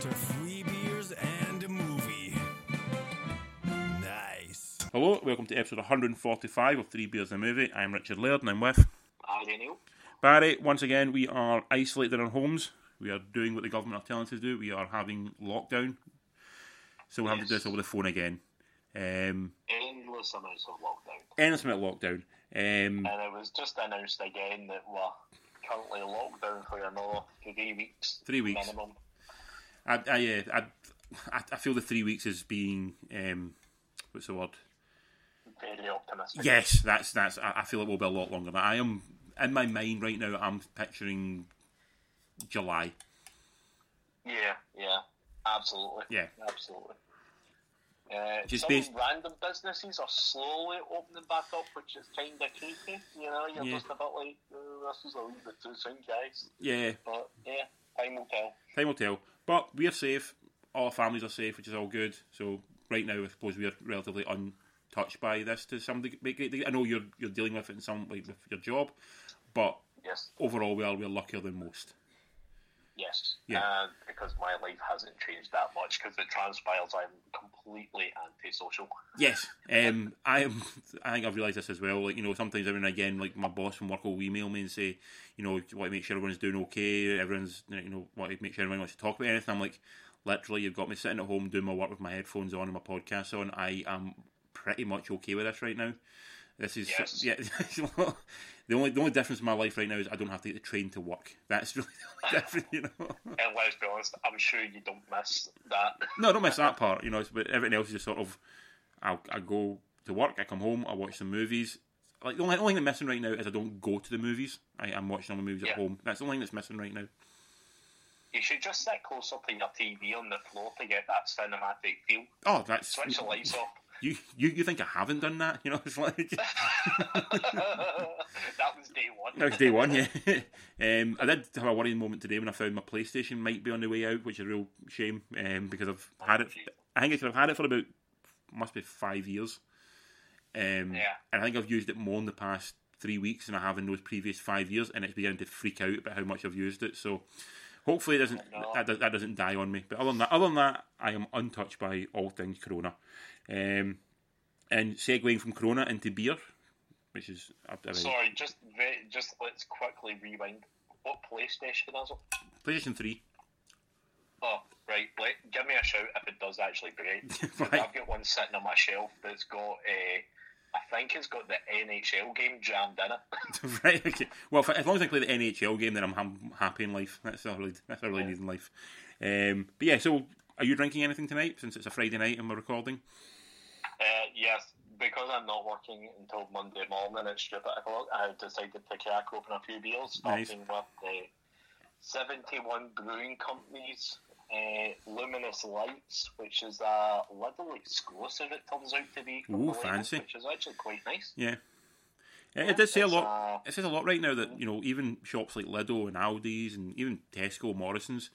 to free beers and a movie. Nice. Hello, welcome to episode 145 of Three Beers and a Movie. I'm Richard Laird and I'm with Hi, Neil. Barry. Once again, we are isolated in our homes. We are doing what the government are telling us to do. We are having lockdown. So we'll have to do this over the phone again. Um, Endless amounts of lockdown. endless amount of lockdown. Um, And it was just announced again that we're currently locked down for another three weeks. Three weeks. Minimum. I, I, uh, I, I, feel the three weeks is being um, what's the word? Very optimistic. Yes, that's that's. I feel it will be a lot longer. I am in my mind right now. I'm picturing July. Yeah, yeah. Absolutely. Yeah. Absolutely. Uh, Just some based- random businesses are slowly opening back up, which is kind of creepy. You know, you're Yeah. just a bit like, oh, this is a little bit too soon, guys. Yeah, But yeah, time will tell. time will tell. But we are safe. All our families are safe, which is all good. So right now, I suppose we are relatively untouched by this to some degree. I know you're you're dealing with it in some like with your job, but Yes. overall, we are we're luckier than most. Yes. Yeah. And because my life hasn't changed that much, because it transpires I'm completely antisocial. Yes, um, I am. I think I've realised this as well. Like you know, sometimes every now and again, like my boss from work will email me and say, you know, want to make sure everyone's doing okay. Everyone's, you know, want to make sure everyone wants to talk about anything. I'm like, literally, you've got me sitting at home doing my work with my headphones on and my podcast on. I am pretty much okay with this right now. This is Yes. yeah. the only the only difference in my life right now is I don't have to get the train to work. That's really the only difference, you know. And let's be honest, I'm sure you don't miss that. No, I don't miss that part, you know. But everything else is just sort of, I'll, I go to work, I come home, I watch some movies. Like the only, only thing I'm missing right now is I don't go to the movies. I, I'm watching all my movies Yeah. at home. That's the only thing that's missing right now. You should just sit closer to your TV on the floor to get that cinematic feel. Oh, that's Switch the lights off. You. You you think I haven't done that? You know, it's like that was day one. that was day one. Yeah, um, I did have a worrying moment today when I found my PlayStation might be on the way out, which is a real shame um, because I've had it. I think I've had it for about must be five years. Um, Yeah. And I think I've used it more in the past three weeks than I have in those previous five years, and it's beginning to freak out about how much I've used it. So hopefully it doesn't No. that, that doesn't die on me. But other than that, other than that, I am untouched by all things Corona. Um, and segueing from Corona into beer, which is very- Sorry, just just let's quickly rewind. What PlayStation is it? PlayStation Three. Oh, right. Let, give me a shout if it does actually break. Right. I've got one sitting on my shelf that's got a. I think it's got the NHL game jammed in it. right. Okay. Well, if, as long as I play the NHL game, then I'm, I'm happy in life. That's all I really that's all I really need in life. Um, but yeah, so are you drinking anything tonight? Since it's a Friday night and we're recording. Uh, yes, because I'm not working until Monday morning at stupid o'clock, I decided to crack open a few beers, Nice. starting with the 71 Brewing Company's uh, Luminous Lights, which is a Lidl exclusive, it turns out to be. Ooh, fancy. Which is actually quite nice. Yeah. It, it does say a lot. uh, It says a lot right now that you know even shops like Lidl and Aldi's and even Tesco, Morrison's,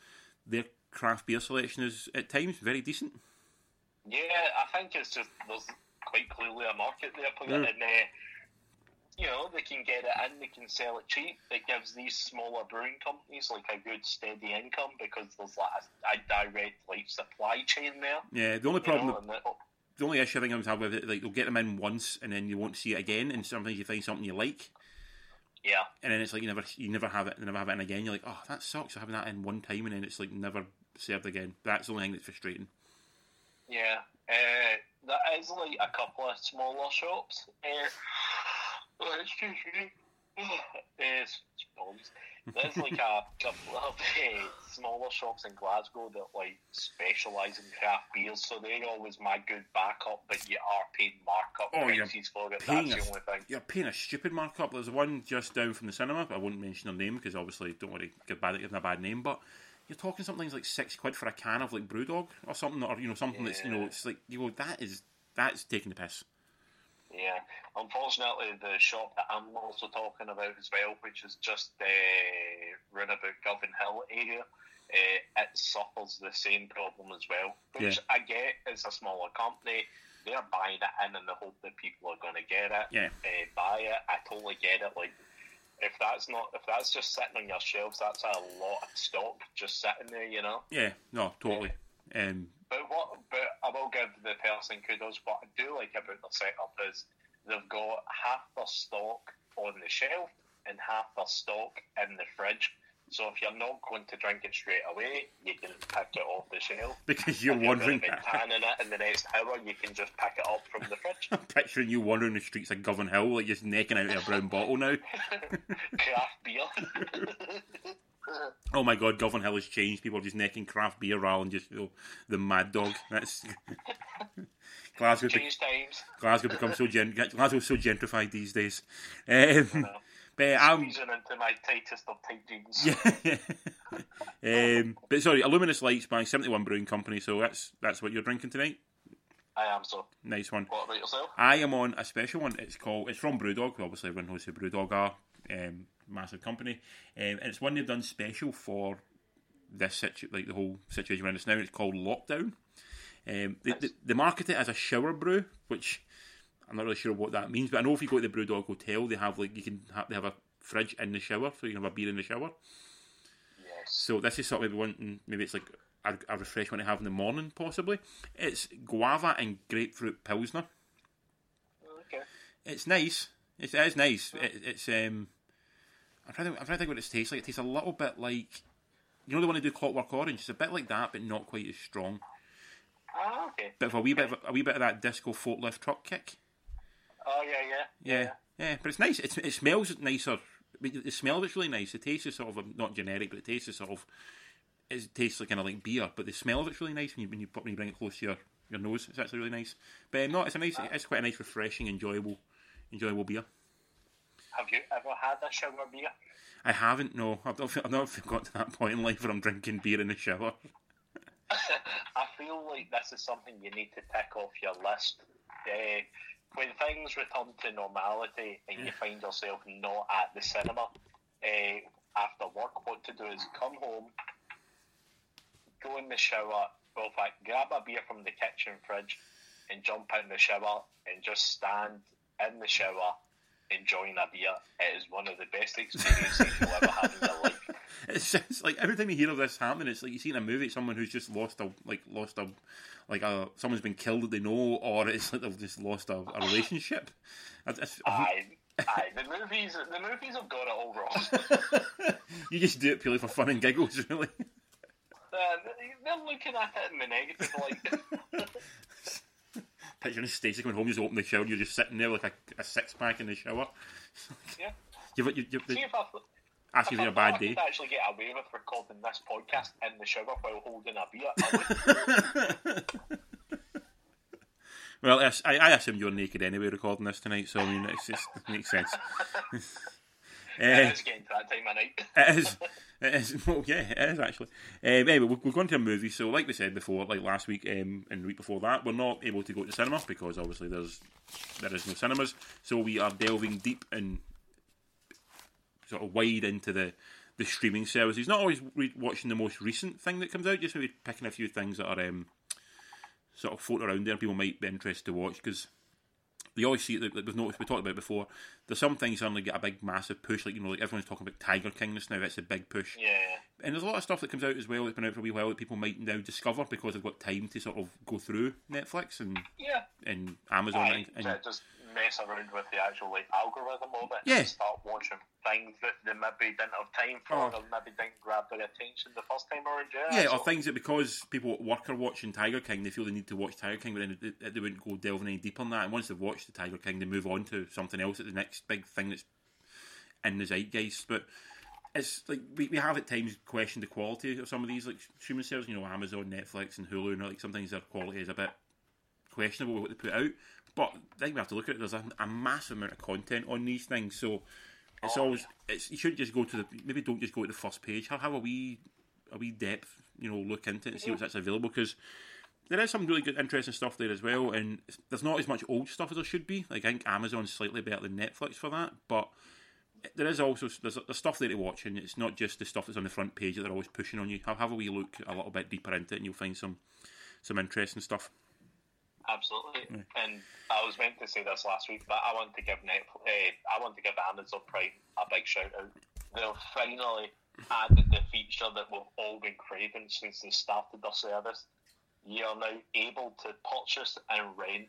their craft beer selection is at times very decent. Yeah, I think it's just there's quite clearly a market there for Yeah. it, and uh, you know they can get it in, they can sell it cheap. It gives these smaller brewing companies like a good steady income because there's like a, a direct like supply chain there. Yeah. The only You problem, know, and the only issue I think I would have with it, like they'll get them in once and then you won't see it again, and sometimes you find something you like, yeah, and then it's like you never you never have it, you never have it in again. You're like, oh, that sucks. Having that in one time and then it's like never served again. That's the only thing that's frustrating. yeah. Uh, there is like a couple of smaller shops. Uh, excuse me. Spawns. There's like a couple of uh, smaller shops in Glasgow that like specialise in craft beers, so they're always my good backup. But you are paying markup Oh, you're prices for it. paying That's a- the only thing. You're paying a stupid markup. There's one just down from the cinema. but I won't mention their name because obviously don't want to give bad give them a bad name. But you're talking something like six quid for a can of like BrewDog or something, or you know something that's you know it's like you go that is that's taking the piss. Yeah, unfortunately, the shop that I'm also talking about as well, which is just uh, round about Govanhill area, uh, it suffers the same problem as well. Which Yeah. I get it's a smaller company. They're buying it in in the hope that people are going to get it, Yeah. uh, buy it. I totally get it. Like, if that's not, if that's just sitting on your shelves, that's a lot of stock just sitting there, you know. Yeah, no, totally. Um, But what? But I will give the person kudos. What I do like about the setup is they've got half their stock on the shelf and half their stock in the fridge. So if you're not going to drink it straight away, you can pick it off the shelf. because you're If you're wandering, going be tanning it in the next hour, you can just pick it up from the fridge. I'm picturing you wandering the streets of Govanhill, like just necking out of a brown bottle now. Craft beer. Oh my god, Govanhill has changed. People are just necking craft beer rather than just you know, the mad dog. That's Glasgow. Be- times. Glasgow becomes so gen- Glasgow's so gentrified these days. Um, but um, Squeezing into my tightest of tight jeans. yeah. um, but sorry, Illuminous Lights by Seventy One Brewing Company. So that's that's what you're drinking tonight. I am so. Nice one. What about yourself? I am on a special one. It's called. It's from Brewdog. Obviously, everyone knows who Brewdog are. Um, massive company, um, and it's one they've done special for this situ- like the whole situation around us now. It's called Lockdown. Um, they, they, they market it as a shower brew, which I'm not really sure what that means. But I know if you go to the Brewdog Hotel, they have like you can have, they have a fridge in the shower, so you can have a beer in the shower. Yes. So this is sort of maybe wanting maybe it's like a, a refreshment to have in the morning, possibly. It's guava and grapefruit pilsner. Okay. It's nice. It's, it is nice. It, it's um. I'm trying, to, I'm trying to think what it tastes like. It tastes a little bit like, you know, the one they do Clockwork Orange. It's a bit like that, but not quite as strong. Ah, okay. Bit of a wee bit, of, a wee bit of that disco forklift truck kick. Oh yeah, yeah. Yeah, yeah, but it's nice. It's, it smells nicer. The smell of it's really nice. The taste is sort of not generic, but the taste is sort of it tastes like kind of like beer. But the smell of it's really nice when you when you, when you bring it close to your, your nose. It's actually really nice. But um, no, it's a nice. It's quite a nice, refreshing, enjoyable, enjoyable beer. Have you ever had a shower beer? I haven't. No, I've not, I've not got to that point in life where I'm drinking beer in the shower. I feel like this is something you need to tick off your list. Uh, when things return to normality and you find yourself not at the cinema uh, after work, what to do is come home, go in the shower, well, in fact, grab a beer from the kitchen fridge and jump in the shower and just stand in the shower enjoying a beer. It is one of the best experiences you'll ever have in your life. It's just like every time you hear of this happening, it's like you see in a movie someone who's just lost a like lost a like a someone's been killed that they know, or it's like they've just lost a, a relationship. Aye, aye. The movies, the movies have got it all wrong. you just do it purely for fun and giggles, really. Uh, they're looking at it in the negative light. Picturing Stacey coming home, you just open the shower, you're just sitting there like a, a six pack in the shower. yeah. You've, you, you, See if I, ask you if if I you a I bad day. could actually get away with recording this podcast in the shower while holding a beer. Well, I, I assume you're naked anyway recording this tonight, so I mean, it's just, it makes sense. Eh, it's getting to that time of night. It is. It is. Well, yeah, it is actually. Um, anyway, we're, we're going to a movie. So, like we said before, like last week um, and the week before that, we're not able to go to cinema because obviously there's there is no cinemas. So we are delving deep and sort of wide into the the streaming services. Not always re- watching the most recent thing that comes out, just maybe picking a few things that are um, sort of floating around there. People might be interested to watch because we always see it. We've noticed, we talked about it before. There's some things suddenly get a big, massive push. Like you know, like everyone's talking about Tiger King this now. That's a big push. Yeah. And there's a lot of stuff that comes out as well that's been out for a wee while that people might now discover because they've got time to sort of go through Netflix and Yeah. and Amazon Aye, and, and mess around with the actual like algorithm of it. Yeah. And start watching things that they maybe didn't have time for, Oh. or maybe didn't grab their attention the first time around. Yeah. yeah, so- or things that because people at work are watching Tiger King, they feel they need to watch Tiger King, but then they, they wouldn't go delving any deeper on that. And once they've watched the Tiger King, they move on to something else at the next big thing that's in the zeitgeist. But it's like we, we have at times questioned the quality of some of these like streaming services, you know, Amazon, Netflix, and Hulu. And like sometimes their quality is a bit questionable what they put out. But I think we have to look at it. There's a, a massive amount of content on these things, so it's always it's you shouldn't just go to the maybe don't just go to the first page. Have, have a wee a wee depth, you know, look into it and see what's actually available because there is some really good, interesting stuff there as well. And there's not as much old stuff as there should be. Like I think Amazon's slightly better than Netflix for that, but there is also there's, there's stuff there to watch, and it's not just the stuff that's on the front page that they're always pushing on you. Have, have a wee look a little bit deeper into it, and you'll find some some interesting stuff. Absolutely. And I was meant to say this last week, but I want to give Netflix, uh, I want to give Amazon Prime a big shout out. They've finally added the feature that we've all been craving since they started their service. You are now able to purchase and rent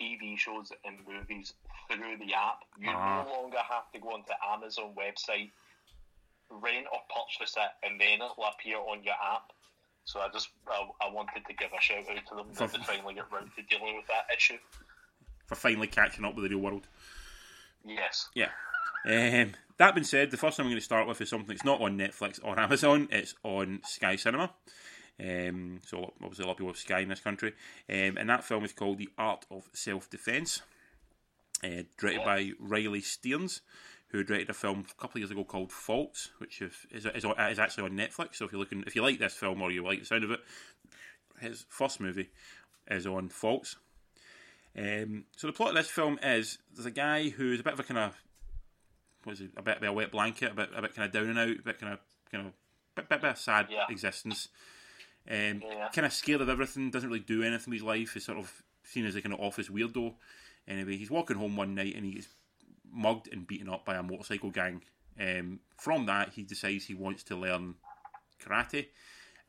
TV shows and movies through the app. You Ah. no longer have to go onto Amazon website, rent or purchase it, and then it'll appear on your app. So I just I, I wanted to give a shout out to them that they finally get round to dealing with that issue. For finally catching up with the real world. Yes. Yeah. Um, that being said, the first thing I'm going to start with is something that's not on Netflix or Amazon. It's on Sky Cinema. Um, so obviously a lot of people have Sky in this country, um, and that film is called The Art of Self Defense, uh, directed by Riley Stearns, who directed a film a couple of years ago called Faults, which is, is, is, actually on Netflix. So if you're looking, if you like this film or you like the sound of it, his first movie is on Faults. Um, so the plot of this film is there's a guy who's a bit of a kind of what is it, a bit of a wet blanket, a bit, a bit kind of down and out, a bit kind of, kind of, bit, bit, bit of sad Yeah. existence. Um, Yeah. Kind of scared of everything, doesn't really do anything with his life. Is sort of seen as a kind of office weirdo. Anyway, he's walking home one night and he gets mugged and beaten up by a motorcycle gang. Um, from that, he decides he wants to learn karate,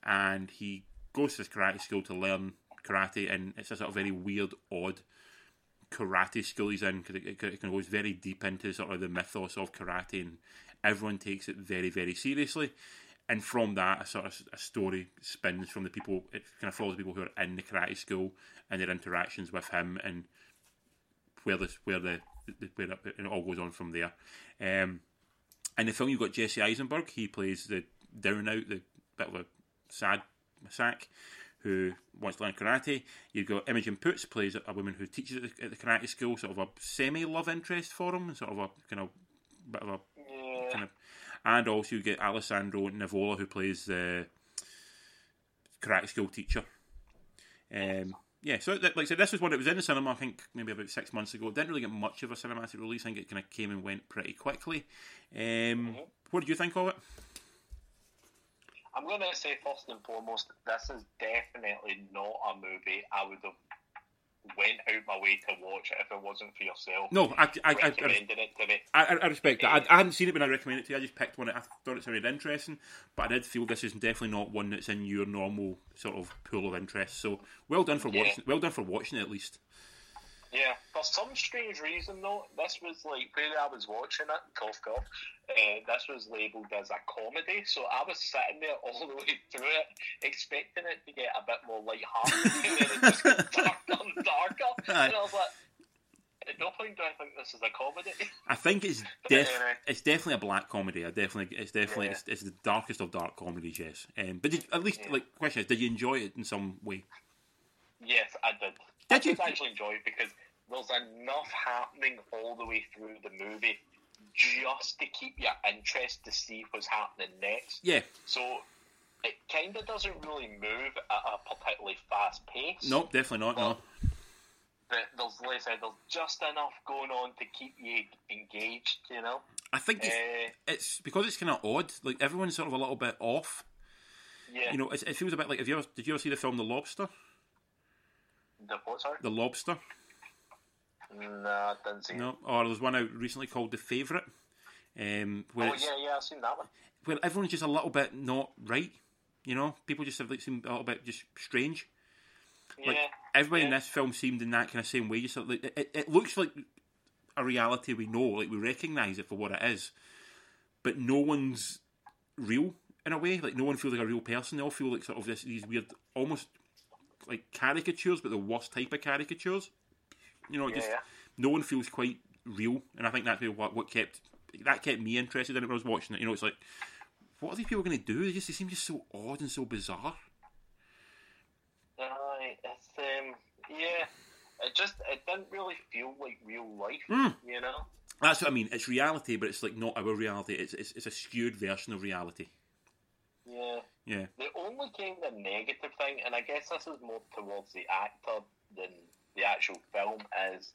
and he goes to this karate school to learn karate, and it's a sort of very weird, odd karate school he's in because it, it, it goes very deep into sort of the mythos of karate, and everyone takes it very, very seriously. And from that, a sort of a story spins from the people. It kind of follows the people who are in the karate school and their interactions with him, and where this where the where it, it all goes on from there. Um, in the film, you've got Jesse Eisenberg. He plays the down out, the bit of a sad sack who wants to learn karate. You've got Imogen Poots plays a woman who teaches at the, at the karate school, sort of a semi love interest for him, and sort of a kind of bit of a Yeah. kind of, and also you get Alessandro Nivola who plays the karate school teacher. Um, yeah, so that, like I said, this was one that was in the cinema. I think maybe about six months ago. It didn't really get much of a cinematic release. I think it kind of came and went pretty quickly. Um, What did you think of it? I'm going to say first and foremost, this is definitely not a movie I would have went out my way to watch it if it wasn't for yourself. No, I, I, I, I, it to me. I, respect that. I, I hadn't seen it when I recommended it to you. I just picked one I thought it sounded interesting, but I did feel this is definitely not one that's in your normal sort of pool of interest. So well done for Yeah. watching. Well done for watching it at least. Yeah, for some strange reason though, this was like where I was watching it, cough cough. Uh, this was labelled as a comedy, so I was sitting there all the way through it, expecting it to get a bit more light-hearted, and then it just got darker and darker. And I was like, at no point do I think this is a comedy. I think it's def- anyway. it's definitely a black comedy. I definitely it's definitely Yeah. it's, it's the darkest of dark comedies. Yes, um, but did, at least Yeah. like question is, did you enjoy it in some way? Yes, I did. Did I you? did actually enjoy it because there's enough happening all the way through the movie just to keep your interest to see what's happening next. Yeah, So it kind of doesn't really move at a particularly fast pace. Nope, definitely not. No, But there's, like I said, there's just enough going on to keep you engaged, you know? I think it's, Uh, it's because it's kind of odd. Like everyone's sort of a little bit off. yeah. You know, it, it feels a bit like. Have you ever, did you ever see the film The Lobster? The what, sorry? The Lobster. No, I didn't see it. No, or there's one out recently called The Favourite, um, where Oh, yeah, yeah, I've seen that one. where everyone's just a little bit not right. You know, people just have like seem a little bit just strange. Like yeah. everybody in this film seemed in that kind of same way. Just like, it, it looks like a reality we know, like we recognise it for what it is, but no one's real in a way. Like no one feels like a real person. They all feel like sort of this these weird, almost like caricatures, but the worst type of caricatures. You know, it Yeah, just yeah. no one feels quite real, and I think that's what what kept that kept me interested in it when I was watching it. You know, it's like. What are these people going to do? They just they seem just so odd and so bizarre. Aye, it's, um, yeah. It just, it didn't really feel like real life, Mm. you know? That's what I mean. It's reality, but it's like not our reality. It's it's, it's a skewed version of reality. Yeah. Yeah. The only kind of negative thing, and I guess this is more towards the actor than the actual film, is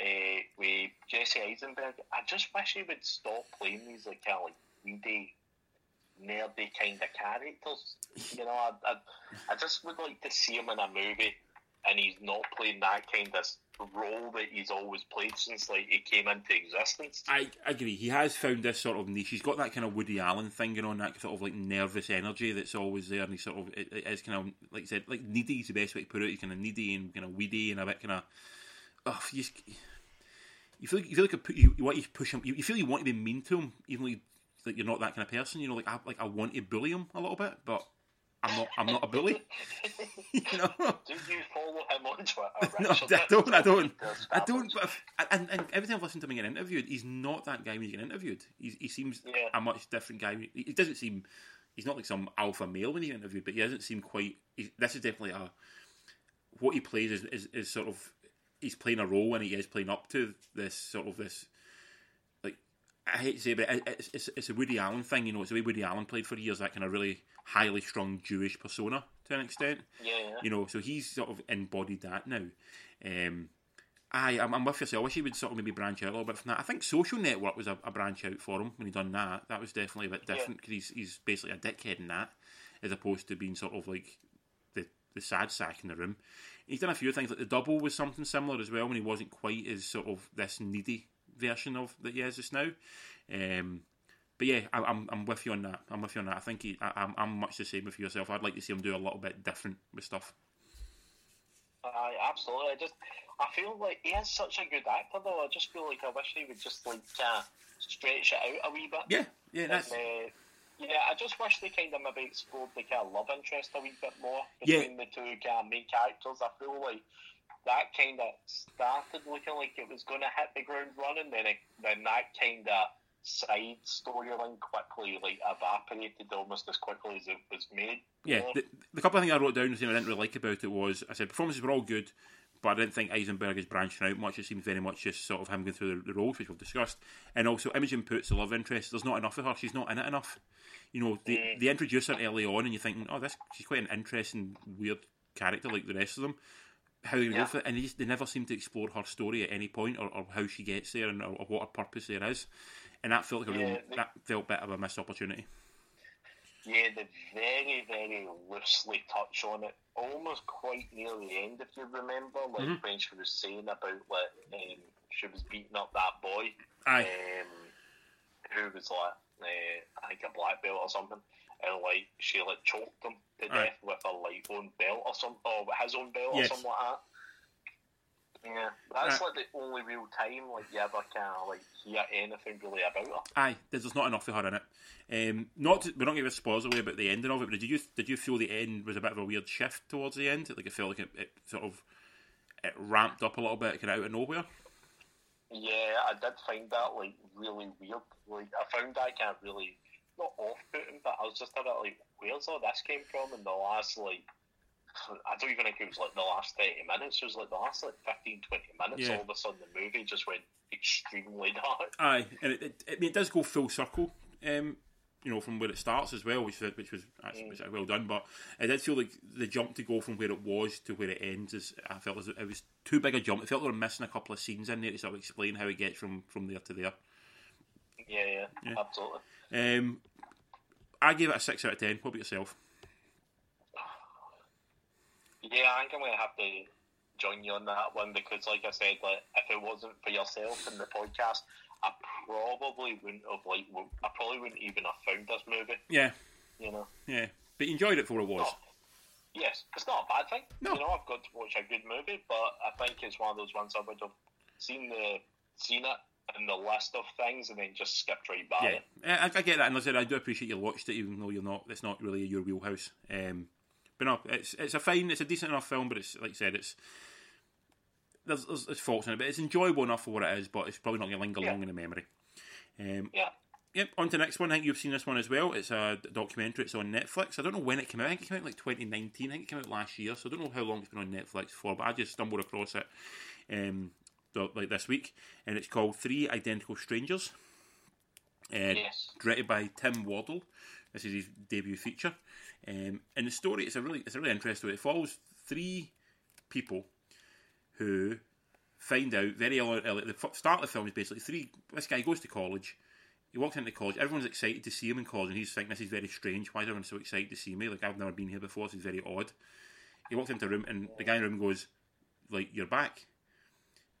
uh, with Jesse Eisenberg. I just wish he would stop playing these like kind of like weedy, nerdy kind of characters. You know, I, I, I just would like to see him in a movie, and he's not playing that kind of role that he's always played since like he came into existence. I agree. He has found this sort of niche. He's got that kind of Woody Allen thing going on, that sort of like nervous energy that's always there, and he sort of it, it is kind of like I said, like needy is the best way to put it. He's kind of needy and kind of weedy and a bit kind of. Oh, you, just, you feel like you feel like a, you, you want to push him. You, you feel you want to be mean to him, even though you, like you're not that kind of person. You know, like I like I want to bully him a little bit, but I'm not. I'm not a bully. you know. Do you follow him on Twitter? no, I don't. I don't. I don't. But if, and, and every time I've listened to him get interviewed, he's not that guy when he's getting interviewed. He's, he seems Yeah. a much different guy. He, he doesn't seem. He's not like some alpha male when he's interviewed, but he doesn't seem quite. This is definitely a. What he plays is, is is sort of. He's playing a role and he is playing up to this sort of this. I hate to say, it, but it, it's, it's it's a Woody Allen thing. You know, it's the way Woody Allen played for years. That kind of really highly strung Jewish persona to an extent Yeah, yeah. you know, so he's sort of embodied that now. Um, I, I'm, I'm with you. So I wish he would sort of maybe branch out a little bit from that. I think Social Network was a, a branch out for him when he done that. That was definitely a bit different because he's he's basically a dickhead in that, as opposed to being sort of like the the sad sack in the room. He's done a few things like the double was something similar as well when he wasn't quite as sort of this needy version of that he is just now. Um, but yeah, I, I'm I'm with you on that. I'm with you on that. I think he, I, I'm I'm much the same with yourself. I'd like to see him do a little bit different with stuff. Aye, absolutely. I just, I feel like he is such a good actor, though. I just feel like I wish he would just like uh, stretch it out a wee bit. Yeah, yeah, And, that's uh, yeah, I just wish they kind of maybe explored the kind of love interest a wee bit more Yeah. between the two kind of main characters. I feel like that kind of started looking like it was going to hit the ground running, then it, then that kind of side storyline quickly like evaporated almost as quickly as it was made. yeah. The, the couple of things I wrote down the thing I didn't really like about it was I said performances were all good, but I didn't think Eisenberg is branching out much. It seems very much just sort of him going through the, the roles which we've discussed, and also Imogen Poots the love interest. There's not enough of her. She's not in it enough. You know, they Mm. they introduce her early on, and you're thinking, oh, this she's quite an interesting, weird character like the rest of them. How they Yeah. go it, and they, just, they never seem to explore her story at any point, or, or how she gets there, and or, or what her purpose there is. And that felt like a real, they- that felt a bit of a missed opportunity. Yeah, they very, very loosely touch on it, almost quite near the end, if you remember, like Mhm. when she was saying about like um, she was beating up that boy, Aye, um, who was like uh, I think a black belt or something, and like she like choked him to death with her like own belt or some or his own belt Yes. or something like that. Yeah, that's like the only real time like you ever kind of like hear anything really about her. Aye, there's, there's not enough of her in it. Um, not to, we're not giving spoilers away about the ending of it, but did you did you feel the end was a bit of a weird shift towards the end? Like it felt like it, it sort of it ramped up a little bit, kind of out of nowhere. Yeah, I did find that like really weird. Like I found that kind of really not off-putting, but I was just a bit like, where's all this came from? In the last like, I don't even think it was like the last thirty minutes. It was like the last like 15, 20 minutes. Yeah. All of a sudden, the movie just went extremely dark. Aye, and it, it, I mean, it does go full circle. Um, you know, from where it starts as well, which which was actually which well done. But it did feel like the jump to go from where it was to where it ends is I felt as it was too big a jump. It felt like they were missing a couple of scenes in there to sort of explain how it gets from from there to there. Yeah, yeah, Yeah. absolutely. Um, I gave it a six out of ten. What about yourself? Yeah, I think I'm gonna have to join you on that one because, like I said, like if it wasn't for yourself and the podcast, I probably wouldn't have like I probably wouldn't even have found this movie. Yeah, You know. yeah, but you enjoyed it for what it was. No. Yes, it's not a bad thing. No. You know, I've got to watch a good movie, but I think it's one of those ones I would have seen the seen it in the list of things and then just skipped right by Yeah, it. I, I get that, and I said I do appreciate you watched it, even though you're not. It's not really your wheelhouse. Um, but no, it's it's a fine, it's a decent enough film, but it's like I said, it's there's, there's, there's faults in it, but it's enjoyable enough for what it is. But it's probably not going to linger Yeah. long in the memory. Um, Yeah. Yep, on to the next one. I think you've seen this one as well. It's a documentary. It's on Netflix. I don't know when it came out. I think it came out like 2019. I think it came out last year. So I don't know how long it's been on Netflix for, but I just stumbled across it um, like this week. And it's called Three Identical Strangers. Uh, Yes. directed by Tim Wardle. This is his debut feature. Um, and the story it's a really it's a really interesting way. It follows three people who find out very early, the f- start of the film is basically three this guy goes to college he walks into college everyone's excited to see him in college and he's thinking this is very strange why is everyone so excited to see me like I've never been here before this is very odd he walks into a room and the guy in the room goes like you're back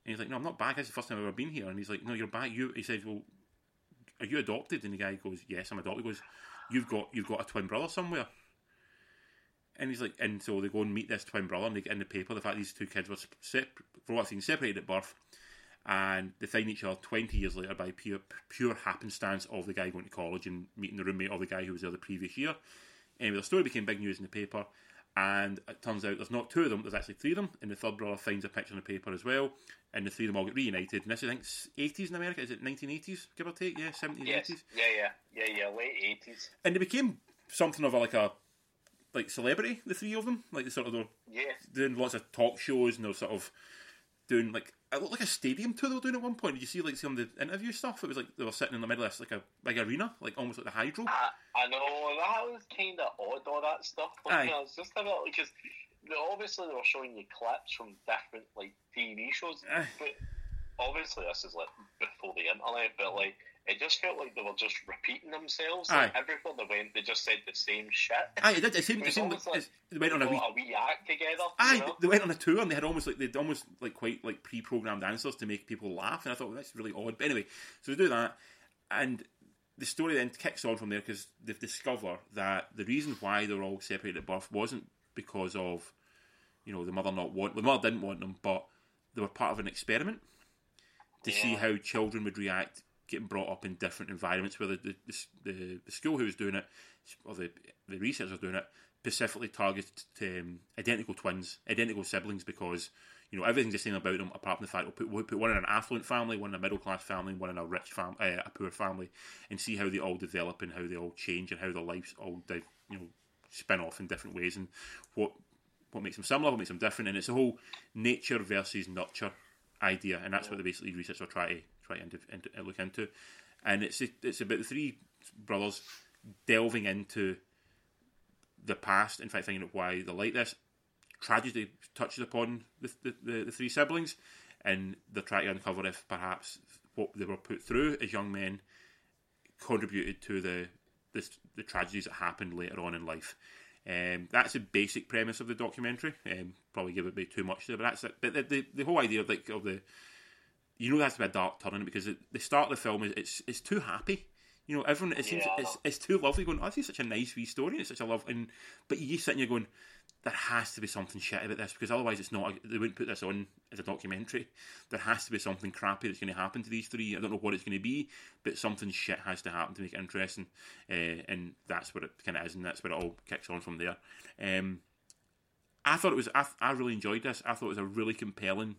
he's like, "No, I'm not back. Is the first time I've ever been here." And he's like, "No, you're back." You, he says, "Well, are you adopted?" And the guy goes, "Yes, I'm adopted." He goes, "You've got you've got a twin brother somewhere." And he's like, and so they go and meet this twin brother, and they get in the paper the fact these two kids were sep- from what I've seen separated at birth, and they find each other twenty years later by pure pure happenstance of the guy going to college and meeting the roommate of the guy who was there the previous year. Anyway, the story became big news in the paper, and it turns out there's not two of them, there's actually three of them, and the third brother finds a picture in the paper as well, and the three of them all get reunited. And this is, I think, 80s in America, is it 1980s, give or take? Yeah, 70s, Yes. 80s. Yeah, yeah, yeah, yeah. Late eighties. And they became something of a, like a like celebrity, the three of them. Like they sort of they're Yeah. doing lots of talk shows and they're sort of doing like it looked like a stadium tour they were doing at one point. Did you see like some of the interview stuff? It was like they were sitting in the middle of like a big arena, like almost like the hydro. I, I know that was kind of odd, all that stuff. Like, Aye. know, it's just a bit because obviously they were showing you clips from different like TV shows, Aye. but obviously this is like before the internet. But like, it just felt like they were just repeating themselves. Like, Aye. everywhere they went, they just said the same shit. Aye, it did. It seemed, It seemed like like they went on a wee. a wee act together. Aye, you know? they went on a tour and they had almost like they'd almost like quite like pre-programmed answers to make people laugh, and I thought well, that's really odd. But anyway, so they do that, and the story then kicks on from there because they discover that the reason why they were all separated at birth wasn't because of you know the mother not want the mother didn't want them, but they were part of an experiment to see how children would react getting brought up in different environments. Where the the, the, the school who was doing it or the the researchers doing it specifically targeted um, identical twins, identical siblings, because you know everything's the same about them, apart from the fact we'll put, we'll put one in an affluent family, one in a middle class family, one in a rich fam, uh, a poor family, and see how they all develop and how they all change and how their lives all di- you know spin off in different ways and what what makes them similar, what makes them different, and it's a whole nature versus nurture idea, and that's what the basically researchers try to try into, into, look into, and it's it's about the three brothers delving into the past, in fact, finding out why they're like this. Tragedy touches upon the, the, the, the three siblings, and they're trying to uncover if perhaps what they were put through as young men contributed to the the, the tragedies that happened later on in life. Um, that's the basic premise of the documentary. Um, probably give it way too much there, but that's it. But the, the, the whole idea of like of the you know that's a bit a dark turn in it because it, the start of the film is it's it's too happy. You know, everyone it seems Yeah. it's, it's too lovely. Going, oh, this is such a nice wee story. and It's such a love, and but you sitting there going, there has to be something shit about this because otherwise it's not. They wouldn't put this on as a documentary. There has to be something crappy that's going to happen to these three. I don't know what it's going to be, but something shit has to happen to make it interesting, uh, and that's what it kind of is, and that's where it all kicks on from there. Um, I thought it was. I, I really enjoyed this. I thought it was a really compelling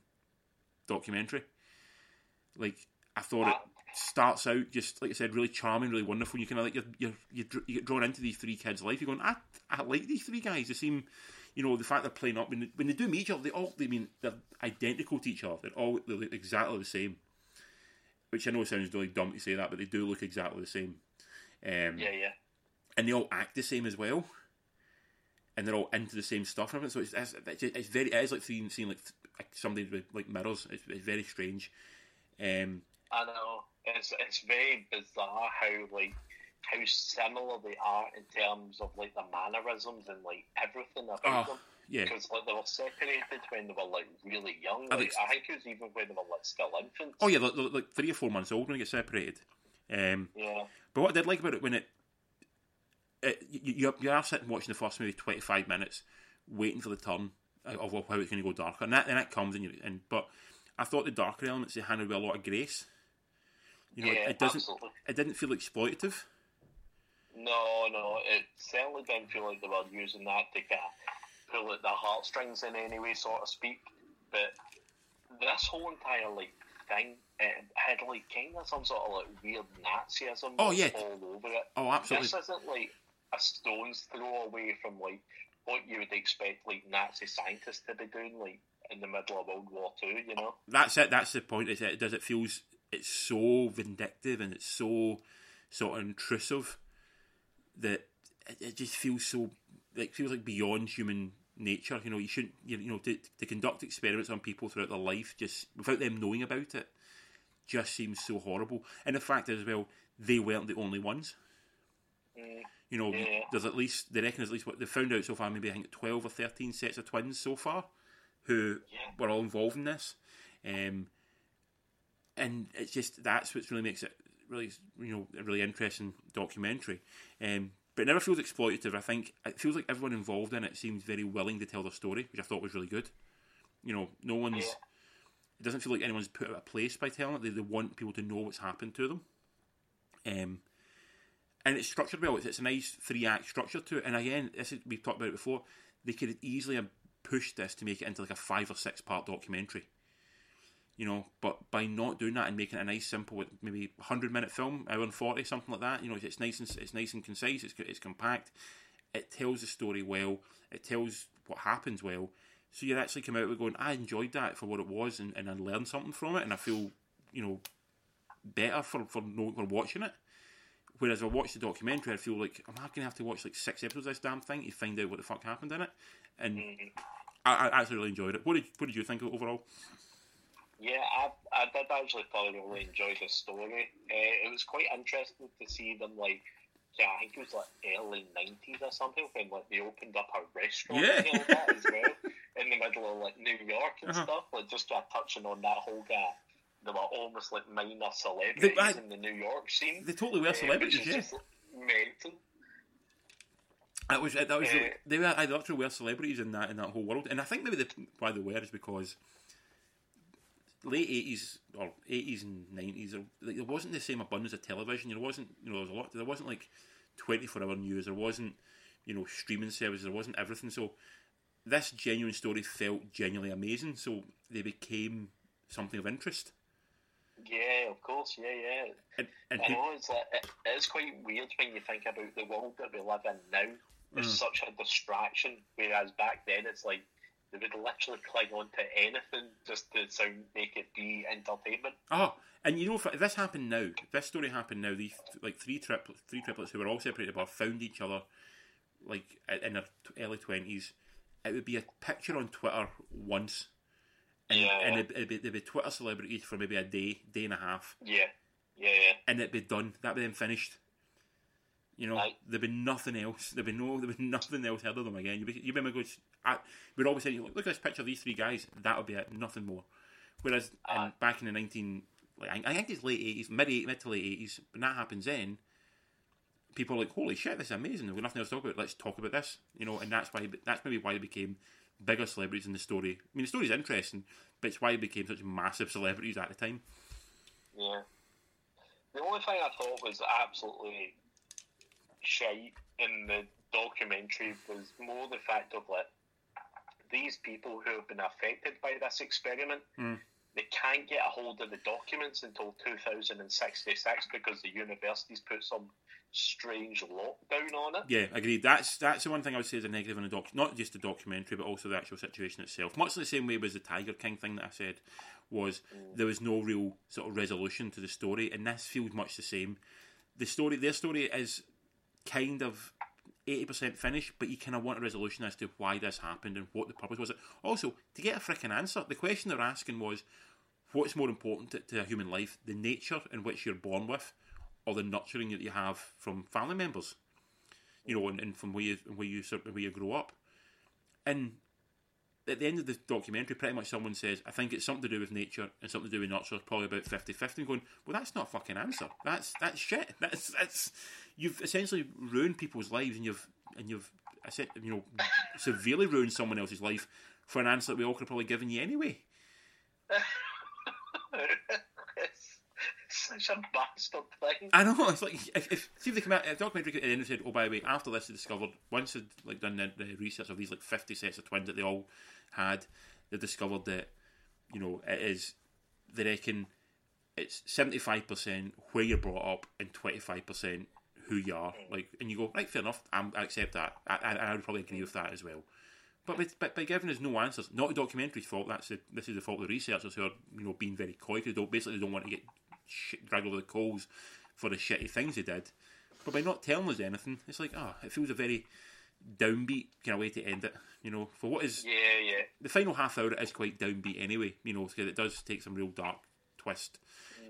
documentary. Like I thought it starts out just like I said, really charming, really wonderful. You kind of like you're, you're, you get drawn into these three kids' life. You're going, I, I like these three guys. They seem, you know, the fact they're playing up when they, when they do meet each other, they all, they mean they're identical to each other. They're all they look exactly the same. Which I know sounds really dumb to say that, but they do look exactly the same. Um, Yeah, yeah. and they all act the same as well, and they're all into the same stuff. So it's, it's, it's very it is like seeing, seeing like, like somebody with like mirrors. It's, it's very strange. Um, I know. It's it's very bizarre how like how similar they are in terms of like the mannerisms and like everything about Oh, them. yeah. Because like they were separated when they were like really young. I think- I think it was even when they were like still infants. oh yeah, like, like- like three or four months old when they get separated. Um, Yeah. But what I did like about it when it, it you, you, you are sitting watching the first maybe twenty five minutes, waiting for the turn of how it's going to go darker, and that and that comes and you and but I thought the darker elements they handled with a lot of grace. You know, Yeah, it, doesn't. absolutely. It didn't feel exploitative. No, no, it certainly didn't feel like they were using that to kind of pull at the heartstrings in any way, so to speak. But this whole entire like thing, it had like kind of some sort of like weird Nazism Oh, yeah. all over it. Oh, absolutely. This isn't like a stone's throw away from like what you would expect like Nazi scientists to be doing, like in the middle of World War Two. You know? That's it. That's the point. Is it does it feels it's so vindictive and it's so sort of intrusive that it, it just feels so like feels like beyond human nature. You know, you shouldn't you, you know to, to conduct experiments on people throughout their life just without them knowing about it just seems so horrible. And the fact is, as well, they weren't the only ones. Mm, you know, Yeah. there's at least they reckon there's at least what they found out so far. Maybe I think twelve or thirteen sets of twins so far who Yeah. were all involved in this. Um, and it's just that's what really makes it really you know a really interesting documentary. Um, but it never feels exploitative. I think it feels like everyone involved in it seems very willing to tell their story, which I thought was really good. You know, no one's. Yeah. It doesn't feel like anyone's put out a place by telling it. They, they want people to know what's happened to them. Um, and it's structured well. It's, it's a nice three act structure to it. And again, this is, we've talked about it before. They could easily have pushed this to make it into like a five or six part documentary. You know, but by not doing that and making it a nice, simple, maybe hundred minute film, hour and forty, something like that. You know, it's nice and it's nice and concise. It's it's compact. It tells the story well. It tells what happens well. So you actually come out with going, I enjoyed that for what it was, and, and I learned something from it, and I feel, you know, better for for, for watching it. Whereas I watch the documentary, I feel like I'm not going to have to watch like six episodes of this damn thing to find out what the fuck happened in it. And I, I actually really enjoyed it. What did what did you think of it overall? Yeah, I, I did actually thoroughly enjoy the story. Uh, it was quite interesting to see them like, yeah, I think it was like early nineties or something when like they opened up a restaurant Yeah. that as well in the middle of like New York and Uh-huh. stuff. Like just uh, touching on that whole guy. They were almost like minor celebrities they, I- in the New York scene. They totally were uh, celebrities, yeah. just mental. That was that was Uh, they were I actually were celebrities in that in that whole world, and I think maybe the why they were is because late eighties or eighties and nineties, like, there wasn't the same abundance of television. There wasn't you know there was a lot. There wasn't like twenty four hour news. There wasn't you know streaming services. There wasn't everything. So this genuine story felt genuinely amazing. So they became something of interest. Yeah, of course. Yeah, yeah. And, and I know it's like, it, it's quite weird when you think about the world that we live in now. It's Mm. such a distraction, whereas back then it's like they would literally cling on to anything just to sound make it be entertainment. Oh, and you know, if, if this happened now, if this story happened now, these like three triplets, three triplets who were all separated but found each other, like in their early twenties, it would be a picture on Twitter once, and, Yeah. and it'd, it'd be, they'd be Twitter celebrities for maybe a day, day and a half, Yeah, yeah, yeah. and it'd be done. That'd be them finished. You know, Aye. there'd be nothing else. There'd be no, there'd be nothing else heard of them again. You'd be, you remember go, I, we'd always say, look at this picture of these three guys. That would be it. Nothing more. Whereas in, back in the nineteen, like I, I think it's late eighties, mid mid to late eighties. When that happens, then people are like, holy shit, this is amazing. We've got nothing else to talk about. Let's talk about this. You know, and that's why that's maybe why they became bigger celebrities in the story. I mean, the story's interesting, but it's why they became such massive celebrities at the time. Yeah. The only thing I thought was absolutely shite in the documentary was more the fact of like these people who have been affected by this experiment. Mm. They can't get a hold of the documents until 2066 because the university's put some strange lockdown on it. Yeah, agreed. That's that's the one thing I would say is a negative in the doc, not just the documentary, but also the actual situation itself. Much the same way as the Tiger King thing that I said was mm. there was no real sort of resolution to the story, and this feels much the same. The story, their story, is kind of eighty percent finished, but you kind of want a resolution as to why this happened and what the purpose was. Also, to get a freaking answer, the question they're asking was, what's more important to, to a human life, the nature in which you're born with, or the nurturing that you have from family members? you know, and, and from where you where you where you grow up. And at the end of the documentary, pretty much someone says, I think it's something to do with nature and something to do with nurture, probably about 50-50. And going, well, that's not a fucking answer. That's that's shit. That's that's you've essentially ruined people's lives, and you've and you've I said you know severely ruined someone else's life for an answer that we all could have probably given you anyway. such a bastard thing. I know it's like if, if see if they come out a documentary at the end and said, "Oh, by the way, after this, they discovered once they'd like done the, the research of these like fifty sets of twins that they all had, they discovered that you know it is they reckon it's seventy five percent where you're brought up and twenty five percent who you are. Like, and you go right, fair enough. I'm, I accept that. I, I, I would probably agree with that as well. But by, but by giving us no answers, not the documentary's fault. That's the, this is the fault of the researchers who are you know being very coy. 'cause They don't basically they don't want to get dragged over the coals for the shitty things they did. But by not telling us anything, it's like ah, it feels a very downbeat kind of way to end it. You know, for what is Yeah, yeah. the final half hour is quite downbeat anyway. You know, because it does take some real dark twist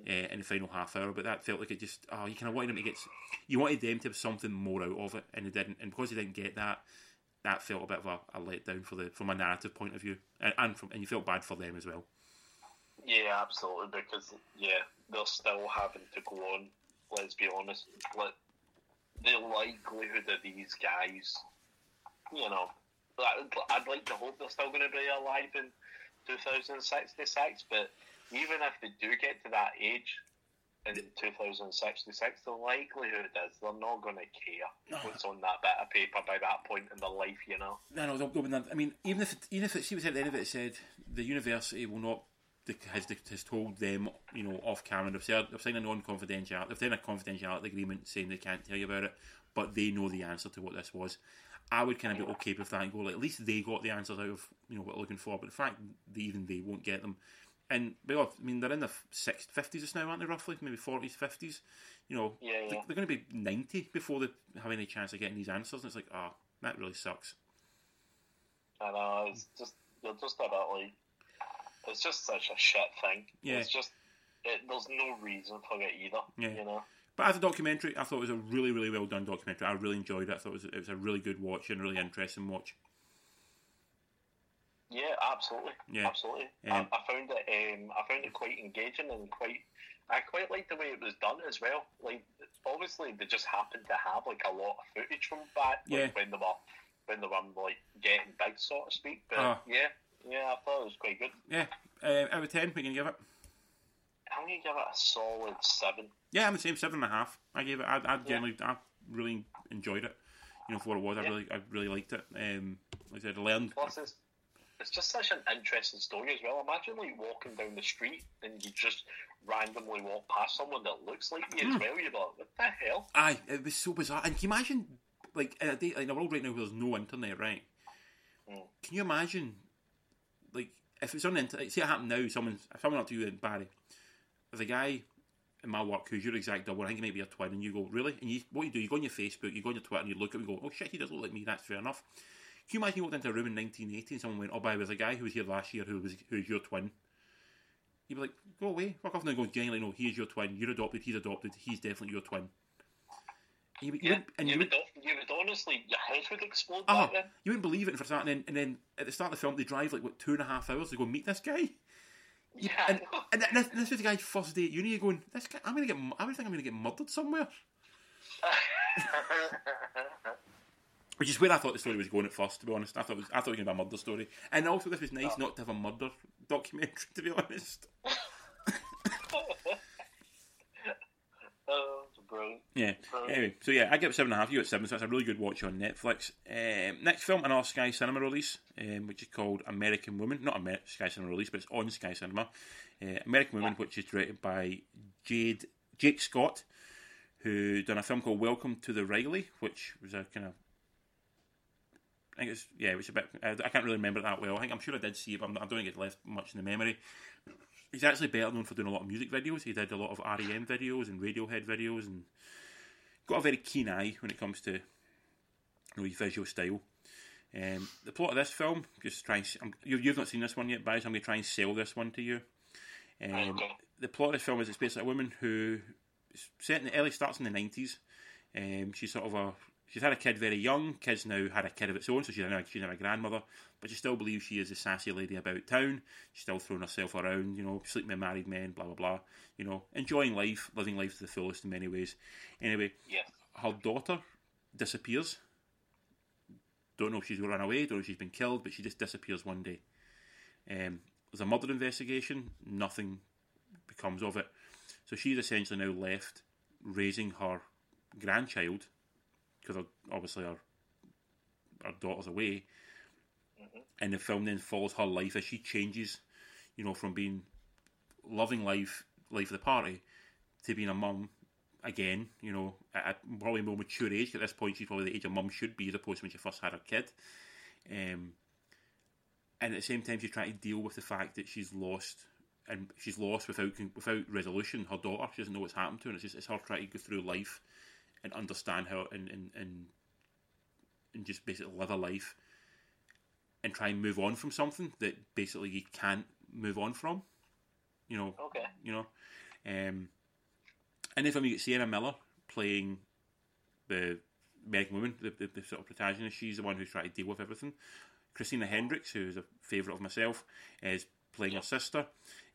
uh, in the final half hour. But that felt like it just oh, you kind of wanted them to get, you wanted them to have something more out of it, and they didn't. And because they didn't get that, that felt a bit of a, a letdown for the from a narrative point of view, and, and from and you felt bad for them as well. Yeah, absolutely. Because yeah, they're still having to go on. Let's be honest. Like, the likelihood of these guys, you know, I'd, like to hope they're still going to be alive in 2066. But even if they do get to that age in 2066, the likelihood is they're not going to care what's on that bit of paper by that point in their life. You know. No, no, don't go with that. I mean, even if it, even if it, see what's at the end of it, it said the university will not has has told them, you know, off camera. They've said they've signed a non-confidentiality. They've signed a confidentiality agreement saying they can't tell you about it, but they know the answer to what this was. I would kind of be okay with that and go, like, at least they got the answers out of you know what they're looking for. But in fact that even they won't get them, and well, I mean, they're in the six fifties now, aren't they? Roughly, maybe forties, fifties. You know, Yeah, yeah. They're, they're going to be ninety before they have any chance of getting these answers. And it's like, ah, that really sucks. I know it's just they're just a bit like it's just such a shit thing. Yeah. It's just it, there's no reason for it either. Yeah. You know. But as a documentary, I thought it was a really, really well done documentary. I really enjoyed it. I thought it was, it was a really good watch and really interesting watch. Yeah, absolutely. Yeah. Absolutely. Um, I, I found it. Um, I found it quite engaging and quite. I quite liked the way it was done as well. Like, obviously, they just happened to have like a lot of footage from back like, Yeah. when they were when they were like getting big, so to speak. But Ah. yeah, yeah, I thought it was quite good. Yeah, uh, out of ten, we can give it. I'm gonna give it a solid seven. Yeah, I'm the same seven and a half. I gave it. I, I generally, I really enjoyed it. You know, for what it was, I really, I really liked it. Um, like I said, I learned. Plus, it's, it's just such an interesting story as well. Imagine like walking down the street and you just randomly walk past someone that looks like you Hmm. as well. You're like, what the hell? Aye, it was so bizarre. And can you imagine, like in a day, in a world right now where there's no internet, right? Mm. Can you imagine, like, if it's on the internet? See, it happened now. Someone, if someone up to you Barry, there's a guy in my work who's your exact double. I think he might be a twin, and you go, really? And you, what you do? You go on your Facebook, you go on your Twitter, and you look at and go, oh shit, he does look like me. That's fair enough. Can you imagine you walked into a room in 1980 and someone went, oh, by there's a guy who was here last year who was who's your twin. You'd be like, go away, fuck off, and then go, genuinely, no, he's your twin. You're adopted. He's adopted. He's definitely your twin. You, you Yeah, wouldn't- and you, you would, would, you would honestly, your head would explode oh, you wouldn't believe it for that. And then, and then at the start of the film, they drive like what two and a half hours to go meet this guy. Yeah, And, and this, this was the guy's first day at uni. You're going, this guy, I'm gonna get, I would think I'm gonna get murdered somewhere. Which is where I thought the story was going at first. To be honest, I thought it was, I thought it was gonna be a murder story. And also, this was nice oh. not to have a murder documentary. To be honest. oh, brilliant. Yeah. Anyway, so yeah, I give it seven and a half. You get seven, so it's a really good watch on Netflix. Um, next film, another Sky Cinema release, um, which is called American Woman. Not a Amer- Sky Cinema release, but it's on Sky Cinema. Uh, American Woman, which is directed by Jade Jake Scott, who done a film called Welcome to the Riley, which was a kind of I think it's yeah, it was a bit. I, I can't really remember it that well. I think I'm sure I did see it, but I'm, I don't think it left much in the memory. He's actually better known for doing a lot of music videos. He did a lot of REM videos and Radiohead videos, and got a very keen eye when it comes to you know, his visual style. Um, the plot of this film, just try and s- I'm, you, you've not seen this one yet, guys. I'm going to try and sell this one to you. Um, Okay. The plot of this film is it's basically a woman who set in the early starts in the nineties. Um, she's sort of a she's had a kid very young. Kid's now had a kid of its own, so she's now she's now a grandmother. But she still believes she is a sassy lady about town. She's still throwing herself around, you know, sleeping with married men, blah blah blah. You know, enjoying life, living life to the fullest in many ways. Anyway, Yeah. her daughter disappears. Don't know if she's run away, don't know if she's been killed, but she just disappears one day. Um, there's a murder investigation, nothing becomes of it. So she's essentially now left raising her grandchild, because obviously her, her daughter's away. And the film then follows her life as she changes, you know, from being loving life, life of the party, to being a mum again, you know, at a probably more mature age. At this point, she's probably the age a mum should be, as opposed to when she first had her kid. Um, and at the same time, she's trying to deal with the fact that she's lost, and she's lost without without resolution. Her daughter, she doesn't know what's happened to her. And it's just it's her trying to go through life and understand how and and and, and just basically live a life and try and move on from something that basically you can't move on from. You know, Okay. you know. Um, and then from you get Sienna Miller playing the American Woman, the, the, the sort of protagonist. She's the one who's trying to deal with everything. Christina Hendricks, who is a favourite of myself, is playing her sister.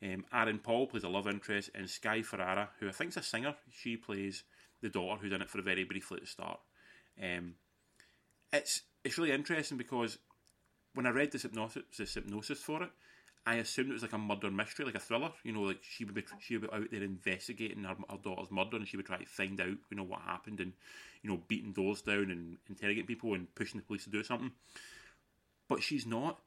Um, Aaron Paul plays a love interest, and Sky Ferreira, who I think is a singer, she plays the daughter who's in it for a very briefly at the start. Um, it's it's really interesting because when I read the hypnosis for it, I assumed it was like a murder mystery, like a thriller. You know, like she would be she would be out there investigating her, her daughter's murder, and she would try to find out, you know, what happened, and you know, beating doors down and interrogating people and pushing the police to do something. But she's not.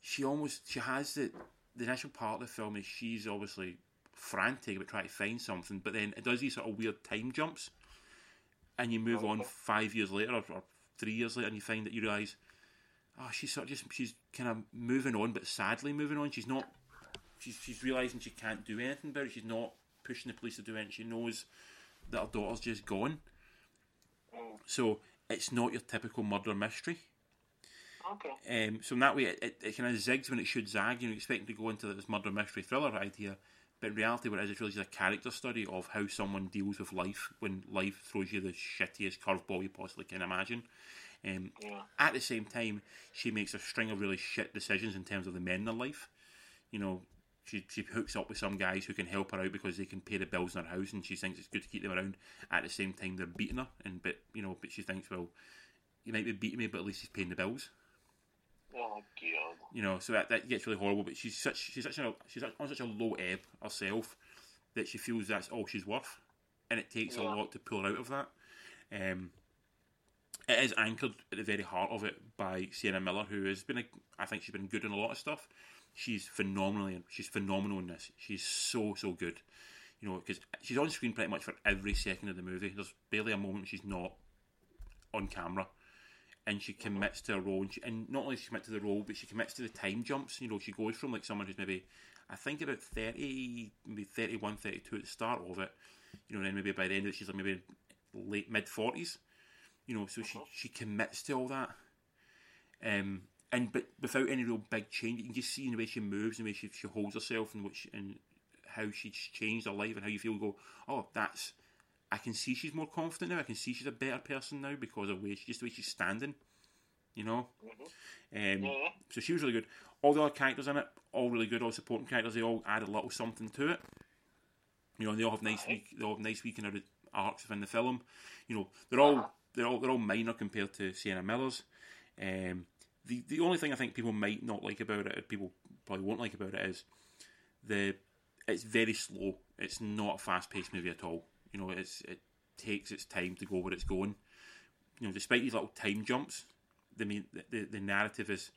She almost she has the the initial part of the film is she's obviously frantic about trying to find something, but then it does these sort of weird time jumps, and you move on five years later or, or three years later, and you find that you realise, oh, she's sort of just she's kind of moving on, but sadly moving on. She's not. She's she's realising she can't do anything about it. She's not pushing the police to do anything. She knows that her daughter's just gone. So it's not your typical murder mystery. Okay. Um, so in that way, it, it, it kind of zigs when it should zag. You know, expecting to go into this murder mystery thriller idea, but in reality, what it is, it's really just a character study of how someone deals with life when life throws you the shittiest curveball you possibly can imagine. Um, Yeah. At the same time, she makes a string of really shit decisions in terms of the men in her life. You know, she she hooks up with some guys who can help her out because they can pay the bills in her house, and she thinks it's good to keep them around. At the same time, they're beating her, and but you know, but she thinks, well, you might be beating me, but at least he's paying the bills. Oh god. You know, so that, that gets really horrible. But she's such she's such a she's on such a low ebb herself that she feels that's all she's worth, and it takes a lot to pull her out of that. Um, it is anchored at the very heart of it by Sienna Miller, who has been a, I think she's been good in a lot of stuff. She's phenomenally she's phenomenal in this. She's so so good. You know, because she's on screen pretty much for every second of the movie. There's barely a moment she's not on camera and she commits to a role, and, she, and not only does she commit to the role, but she commits to the time jumps. You know, she goes from like someone who's maybe, I think about 30, maybe 31, 32 at the start of it, you know, and then maybe by the end of it, she's like maybe late mid 40s. You know, so she, she commits to all that. Um, and but without any real big change, you can just see in the way she moves, and the way she, she holds herself, and which and how she's changed her life, and how you feel. Go, oh, that's I can see she's more confident now. I can see she's a better person now because of the way she, just the way she's standing. You know, um, Yeah. so she was really good. All the other characters in it, all really good. All supporting characters, they all add a little something to it. You know, they all have nice, Right. week, they all have nice week of arcs within the film. You know, they're all they're all they're all minor compared to Sienna Miller's. Um, the the only thing I think people might not like about it, or people probably won't like about it, is the it's very slow. It's not a fast paced movie at all. You know, it's it takes its time to go where it's going. You know, despite these little time jumps, the main, the, the narrative is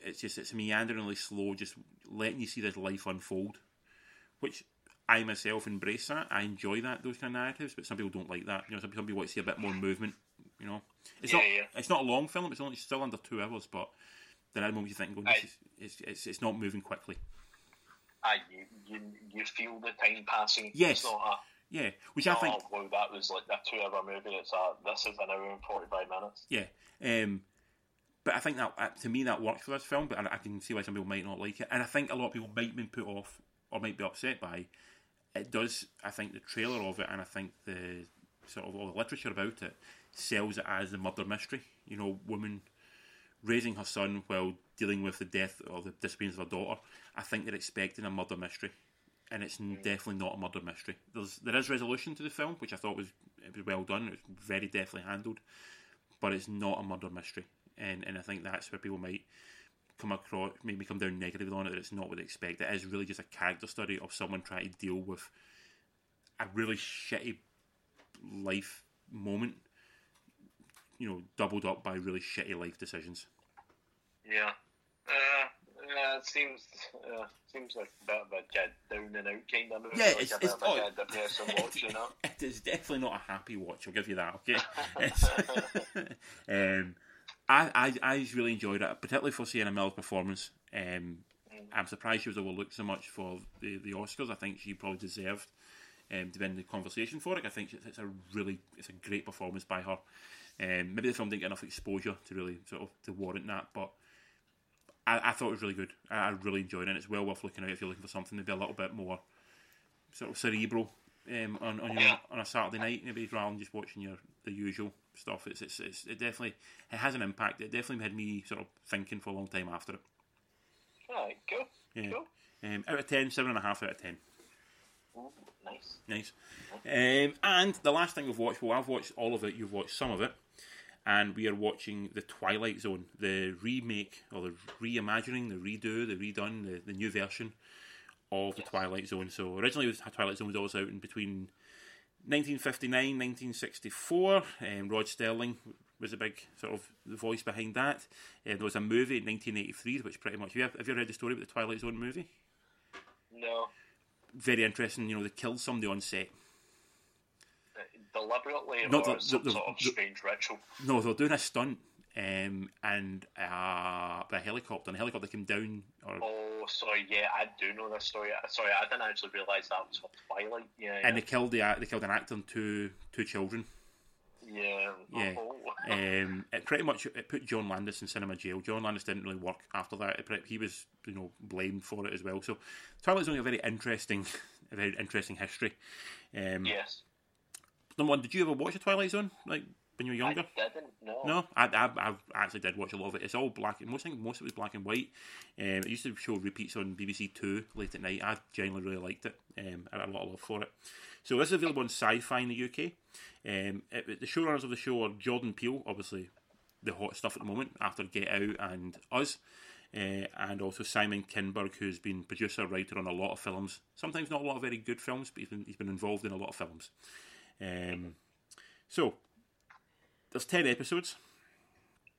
it's just it's meanderingly slow, just letting you see this life unfold. Which I myself embrace that. I enjoy that those kind of narratives, but some people don't like that. You know, some, some people want to see a bit more movement. You know, it's Yeah, not yeah. it's not a long film. It's only it's still under two hours, but then at the moment you think, going, this Aye. is, it's, it's it's not moving quickly. Aye, you, you you feel the time passing. Yes. It's not a Yeah, which I think oh that was like a two hour movie. It's a this is an hour and forty five minutes. Yeah, um, but I think that uh, to me that works for this film. But I, I can see why some people might not like it, and I think a lot of people might be put off or might be upset by. It does. I think the trailer of it, and I think the sort of all the literature about it sells it as a murder mystery. You know, woman raising her son while dealing with the death or the disappearance of her daughter. I think they're expecting a murder mystery, and it's definitely not a murder mystery. There's there is resolution to the film, which I thought was it was well done. It was very deftly handled but it's not a murder mystery. And and I think that's where people might come across, maybe come down negatively on it, that it's not what they expect. It is really just a character study of someone trying to deal with a really shitty life moment, you know, doubled up by really shitty life decisions. Yeah. Uh, yeah, it seems uh, seems like a bit of a down and out kind of movie. Yeah, like it's- a bit it's- of a oh, depressing watch, you know. it is definitely not a happy watch. I'll give you that. Okay. Um, I, I I really enjoyed it, particularly for Sienna Miller's performance. Um, I'm surprised she was overlooked so much for the, the Oscars. I think she probably deserved um, to be in the conversation for it. I think it's, it's a really it's a great performance by her. Um, maybe the film didn't get enough exposure to really sort of to warrant that, but I, I thought it was really good. I, I really enjoyed it. and It's well worth looking at if you're looking for something to be a little bit more sort of cerebral um, on on, your, on a Saturday night, maybe rather than just watching your the usual stuff. It's, it's it's it definitely it has an impact. It definitely had me sort of thinking for a long time after it. Alright, cool. Yeah. Cool. Um, out of 10, seven and a half out of ten. Ooh, nice. Nice. Um, and the last thing we've watched, well, I've watched all of it. You've watched some of it, and we are watching the Twilight Zone, the remake or the reimagining, the redo, the redone, the, the new version of the Twilight Zone. So originally, was, Twilight Zone was always out in between 1959, 1964. Um, Rod Serling was a big sort of the voice behind that. Uh, there was a movie in 1983, which pretty much. Have you, have you read the story about the Twilight Zone movie? No. Very interesting. You know, they killed somebody on set. Deliberately Not or the- some the- sort of the- strange ritual. No, they were doing a stunt, um, and uh, a helicopter, and the helicopter came down. Or Oh, sorry, yeah, I do know this story. Sorry, I didn't actually realise that was for Twilight. Yeah, and yeah. they killed the they killed an actor and two two children. yeah. Yeah. Oh. Um, it pretty much it put John Landis in cinema jail. John Landis didn't really work after that. It, he was you know blamed for it as well. So Twilight's only a very interesting, a very interesting history. Um, yes. Number one, did you ever watch the Twilight Zone like when you were younger? I didn't know. No, I, I, I actually did watch a lot of it. It's all black. Most I think most of it was black and white. Um, it used to show repeats on BBC Two late at night. I genuinely really liked it. Um, I had a lot of love for it. So this is available on Sci-Fi in the UK. Um, it, the showrunners of the show are Jordan Peele, obviously the hot stuff at the moment after Get Out and Us, uh, and also Simon Kinberg, who's been producer writer on a lot of films. Sometimes not a lot of very good films, but he's been, he's been involved in a lot of films. Um, so there's ten episodes.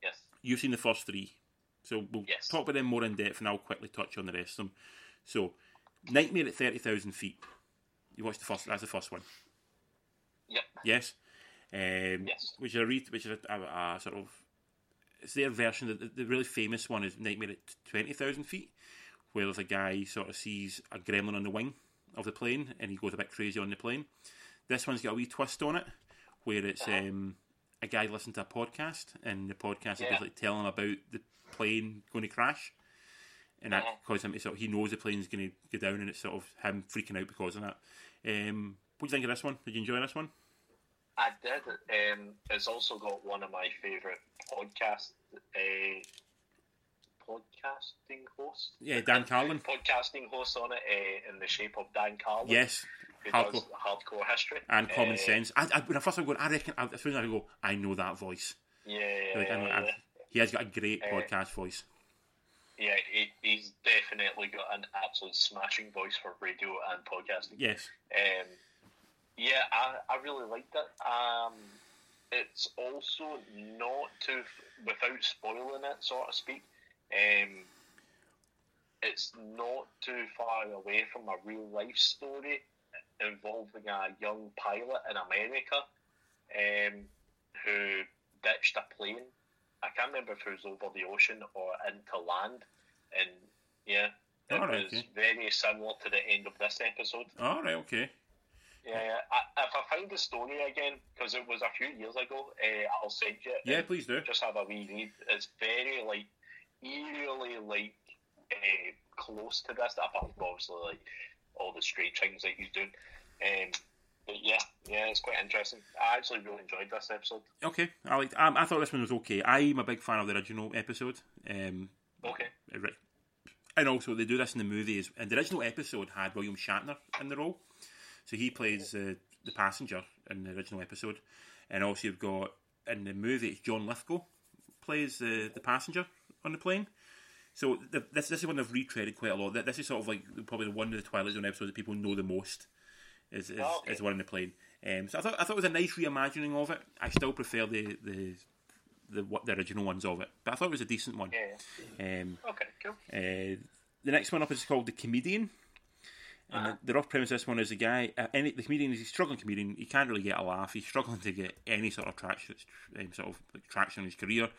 Yes. You've seen the first three, so we'll Yes. talk about them more in depth, and I'll quickly touch on the rest of them. So, Nightmare at thirty thousand feet. You watched the first. That's the first one. Yep. Yes. Um, Yes. Which is a read, which is a, a, a sort of. It's their version. The, the really famous one is Nightmare at twenty thousand feet, where there's a guy sort of sees a gremlin on the wing of the plane, and he goes a bit crazy on the plane. This one's got a wee twist on it, where it's Uh-huh. um, a guy listening to a podcast, and the podcast is Yeah. basically telling him about the plane going to crash, and that Uh-huh. causes him to sort of, he knows the plane's going to go down, and it's sort of him freaking out because of that. Um, what do you think of this one? Did you enjoy this one? I did. Um, it's also got one of my favourite podcasts. uh, podcasting hosts. Yeah, Dan Carlin. Podcasting hosts on it uh, in the shape of Dan Carlin. Yes, who hardcore. does hardcore history and common Uh, sense. I, I, when I first started going, I reckon. I, as soon as I go, I know that voice. Yeah, yeah, Like, I know, yeah, I- he has got a great Uh, podcast voice. yeah. He, he's definitely got an absolute smashing voice for radio and podcasting. Yes. Um, yeah, I, I really liked it. Um, it's also not too, without spoiling it, so to speak, um, it's not too far away from a real life story involving a young pilot in America um, who ditched a plane. I can't remember if it was over the ocean or into land. And yeah, it was okay. very similar to the end of this episode. All right. Okay. Yeah, yeah. I, if I find the story again, because it was a few years ago, uh, I'll send you. Yeah, please do. Just have a wee read. It's very like eerily like uh, close to this. Apart from obviously like all the strange things that he's doing. Um, but yeah, yeah, it's quite interesting. I actually really enjoyed this episode. Okay. I liked. Um, I thought this one was okay. I'm a big fan of the original episode. Um, Okay. ri- and also they do this in the movies. And the original episode had William Shatner in the role, so he plays uh, the passenger in the original episode, and also you've got in the movie it's John Lithgow plays the the passenger on the plane. So the, this this is one they've retreaded quite a lot. This is sort of like probably the one of the Twilight Zone episodes that people know the most. Is is, Oh, okay. is one in the plane. Um, so I thought I thought it was a nice reimagining of it. I still prefer the the the what the original ones of it, but I thought it was a decent one. Yeah. Um, Okay. Cool. uh, the next one up is called the comedian. And the, the rough premise of this one is a guy. Uh, any, the comedian is a struggling comedian. He can't really get a laugh. He's struggling to get any sort of traction, um, sort of like traction in his career.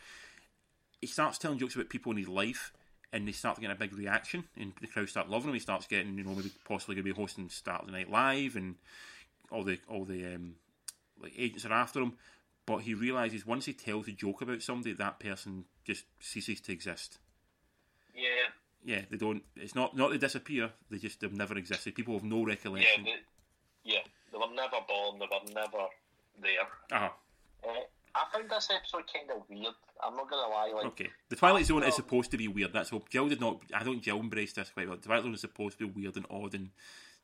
He starts telling jokes about people in his life, and they start getting a big reaction, and the crowd start loving him. He starts getting, you know, maybe possibly going to be hosting Saturday Night Live, and all the all the um, like agents are after him. But he realizes once he tells a joke about somebody, that person just ceases to exist Yeah. yeah, they don't. It's not not they disappear. They just they've never existed. People have no recollection. Yeah. recollection. The, yeah. They were never born. They were never there. Uh-huh. Uh, I found this episode kind of weird. I'm not gonna lie. Like, Okay. The Twilight Zone is supposed to be weird. That's all. Jill did not. I don't. Jill embraced this quite well. The Twilight Zone is supposed to be weird and odd and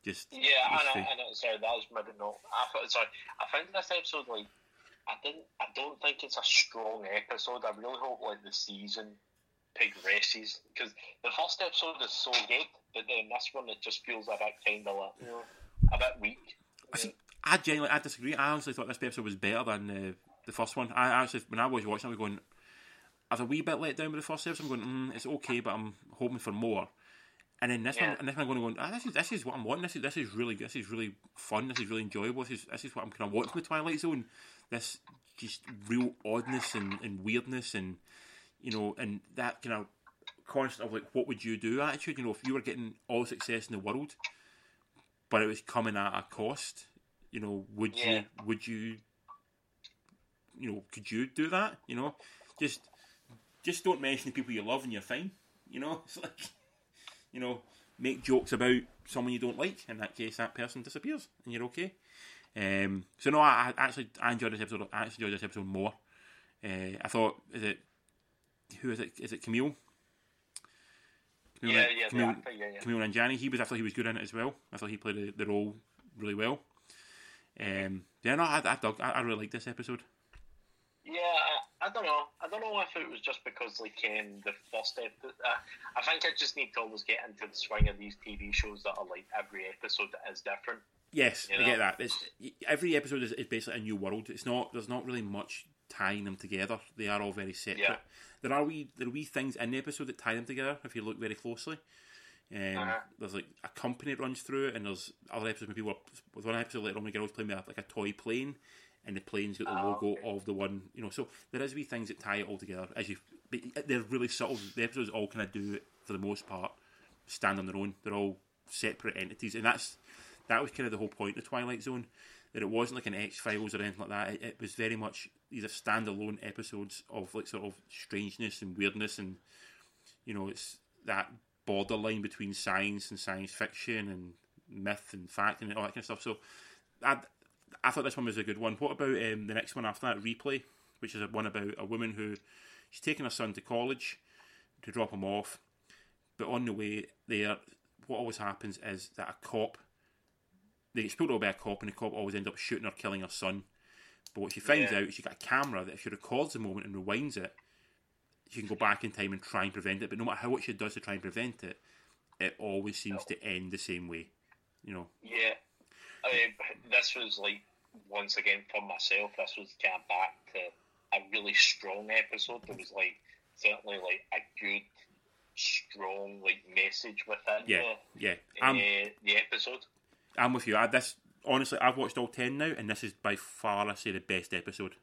just. Yeah, I just know, fake. I know. Sorry, that was maybe not. I thought, sorry, I found this episode like I didn't. I don't think it's a strong episode. I really hope like the season progresses because the first episode is so good, but then this one it just feels a bit kind of like you know, a bit weak. I see. I genuinely, I disagree. I honestly thought this episode was better than uh, the first one. I actually, when I was watching, I was going, I was a wee bit let down with the first episode. I'm going, mm, it's okay, but I'm hoping for more. And then this Yeah. one, and this one, I'm going, going ah, this is this is what I'm wanting. This is this is really this is really fun. This is really enjoyable. This is this is what I'm kind of wanting the Twilight Zone. This just real oddness and, and weirdness and you know and that kind of constant of like what would you do attitude. You know, if you were getting all success in the world, but it was coming at a cost. You know, would Yeah. you would you you know could you do that? You know, just just don't mention the people you love and you're fine. You know, it's like you know make jokes about someone you don't like. In that case, that person disappears and you're okay. Um, so no, I, I actually I enjoyed this episode. I actually enjoyed this episode more. Uh, I thought is it who is it? Is it Kumail? Kumail, Yeah, yeah, Kumail, actor, yeah, yeah. Kumail Nanjiani. He was. I thought he was good in it as well. I thought he played the, the role really well. Um, yeah, no, I, I, dug, I, I really liked this episode. Yeah, I, I don't know. I don't know if it was just because like um, the first episode. Uh, I think I just need to always get into the swing of these TV shows that are like every episode is different. Yes, You I get that. It's, every episode is, is basically a new world. It's not. There's not really much tying them together. They are all very separate. Yeah. There are wee there are wee things in the episode that tie them together if you look very closely. Um, Uh-huh. There's like a company that runs through it, and there's other episodes where people are. With one episode later on, the girls playing with like a toy plane, and the plane's got the Ah, logo okay. of the one. You know, so there is wee things that tie it all together. As you, but they're really subtle. The episodes all kind of do it for the most part. Stand on their own. They're all separate entities, and that's that was kind of the whole point of Twilight Zone. That it wasn't like an X Files or anything like that. It, it was very much these are standalone episodes of like sort of strangeness and weirdness, and you know it's that borderline between science and science fiction and myth and fact and all that kind of stuff. So I, I thought this one was a good one. What about um, the next one after that, Replay, which is a one about a woman who she's taking her son to college to drop him off, but on the way there, what always happens is that a cop they get pulled over by a cop, and the cop always ends up shooting or killing her son. But what she finds Yeah. out, she got a camera that if she records the moment and rewinds it, she can go back in time and try and prevent it. But no matter how much she does to try and prevent it, it always seems to end the same way. You know, Yeah, uh, this was like once again for myself. This was kind of back to a really strong episode. There was like certainly like a good, strong like message within yeah, yeah. the, I'm, uh, the episode. I'm with you. I, this honestly, I've watched all ten now, and this is by far, I say, the best episode.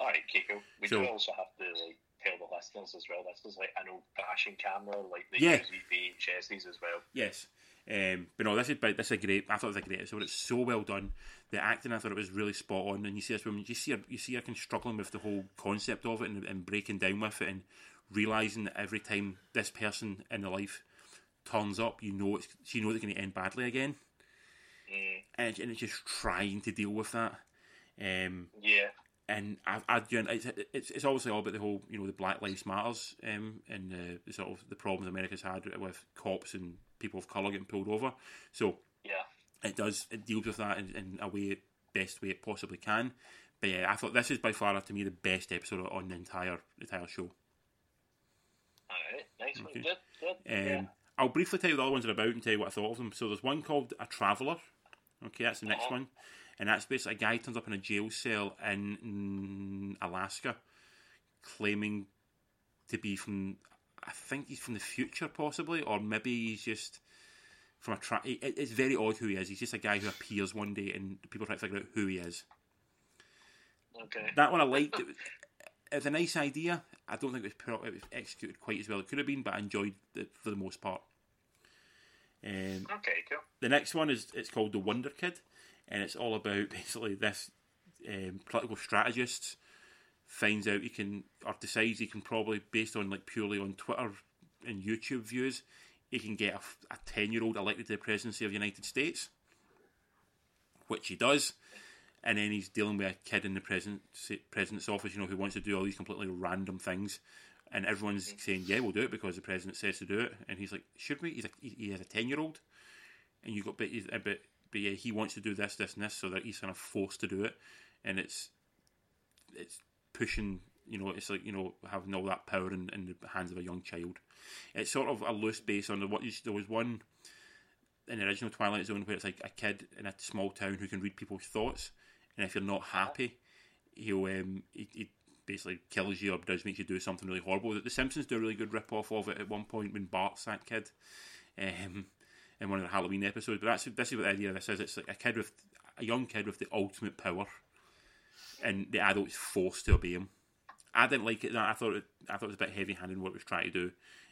All right, okay, cool. We So- do also have to like tell the listeners as well. This is like an old-fashioned camera, like they Yeah. use VHSs as well. Yes. Um, but no, this is by- this is a great. I thought it was a great episode. It's so well done. The acting, I thought it was really spot on. And you see this woman, you see her, you see her kind of struggling with the whole concept of it and, and breaking down with it and realizing that every time this person in the life turns up, you know it's she knows it's going to end badly again, Mm, and, it's- and it's just trying to deal with that. Um, yeah, and I, I, it's, it's it's obviously all about the whole you know the Black Lives Matters um, and uh, the sort of the problems America's had with cops and people of color getting pulled over. So yeah. it does it deals with that in, in a way best way it possibly can. But yeah, I thought this is by far to me the best episode on the entire entire show. All right, nice one. Good, good. Um, yeah. I'll briefly tell you the other ones are about and tell you what I thought of them. So there's one called A Traveller. Okay, that's the next Uh-huh. one. And that's basically a guy turns up in a jail cell in mm, Alaska claiming to be from, I think he's from the future possibly, or maybe he's just from a track. it- It's very odd who he is. He's just a guy who appears one day and people try to figure out who he is. Okay. That one I liked. It was, it's a nice idea. I don't think it was, put, it was executed quite as well as it could have been, but I enjoyed it for the most part. Um, Okay, cool. the next one is it's called the Wonder Kid, and it's all about basically this um, political strategist finds out he can or decides he can probably based on like purely on Twitter and YouTube views, he can get a ten year old elected to the presidency of the United States. which he does. And then he's dealing with a kid in the president's, president's office, you know, who wants to do all these completely random things. And everyone's saying, yeah, we'll do it because the president says to do it. And he's like, should we? He's like, he has a 10 year old. And you got, but, but, but yeah, he wants to do this, this, and this, so that he's kind of forced to do it. And it's, it's pushing, you know, it's like, you know, having all that power in, in the hands of a young child. It's sort of a loose base on the, what you, there was one in the original Twilight Zone where it's like a kid in a small town who can read people's thoughts, and if you're not happy, he'll um, he, he basically kills you or does make you do something really horrible. The Simpsons do a really good rip off of it at one point when Bart's that kid, um, in one of the Halloween episodes. But that's this is what the idea of this is. It's like a kid with a young kid with the ultimate power, and the adult's forced to obey him. I didn't like it. I thought it, I thought it was a bit heavy handed in what it was trying to do.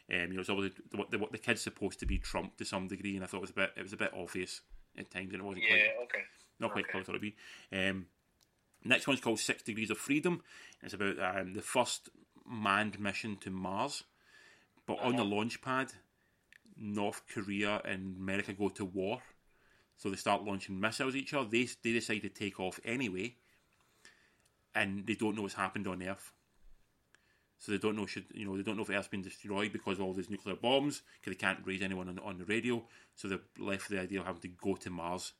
Um, you know, it's obviously the, the, the kid's supposed to be Trump to some degree, and I thought it was a bit it was a bit obvious at times, and it wasn't quite Yeah, okay. not quite Okay. close to what it'd be. Um, next one's called Six Degrees of Freedom. It's about um, the first manned mission to Mars, but on the launch pad, North Korea and America go to war, so they start launching missiles at each other. They they decide to take off anyway, and they don't know what's happened on Earth. So they don't know should you know they don't know if Earth's been destroyed because of all these nuclear bombs because they can't raise anyone on, on the radio. So they're left with the idea of having to go to Mars.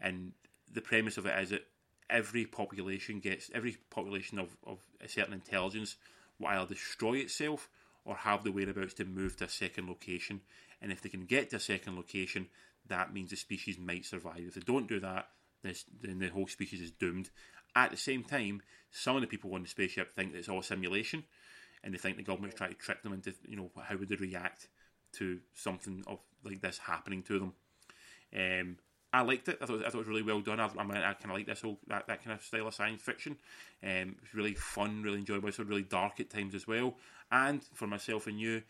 And the premise of it is that every population gets every population of, of a certain intelligence will either destroy itself or have the whereabouts to move to a second location. And if they can get to a second location, that means the species might survive. If they don't do that, then the whole species is doomed. At the same time, some of the people on the spaceship think that it's all a simulation, and they think the government's trying to trick them into, you know, how would they react to something of like this happening to them. Um, I liked it. I thought, I thought it was really well done. I, I, mean, I kind of like this whole that, that kind of style of science fiction. Um, it was really fun, really enjoyable. It's really dark at times as well. And for myself and you,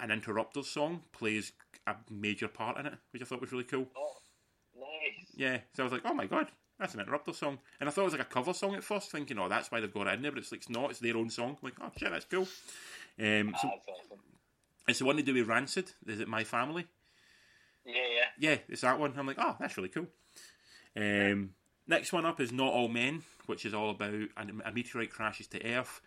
an Interrupters song plays a major part in it, which I thought was really cool. Oh. Yeah, so I was like, oh my god, that's an Interrupter song. And I thought it was like a cover song at first, thinking, oh, that's why they've got it in there, but it's like, it's not, it's their own song. I'm like, oh shit, that's cool. Um, so That's awesome. it's the one they do with Rancid. Is it My Family? Yeah, yeah. Yeah, it's that one. I'm like, oh, that's really cool. Um, next one up is Not All Men, which is all about an- a meteorite crashes to Earth,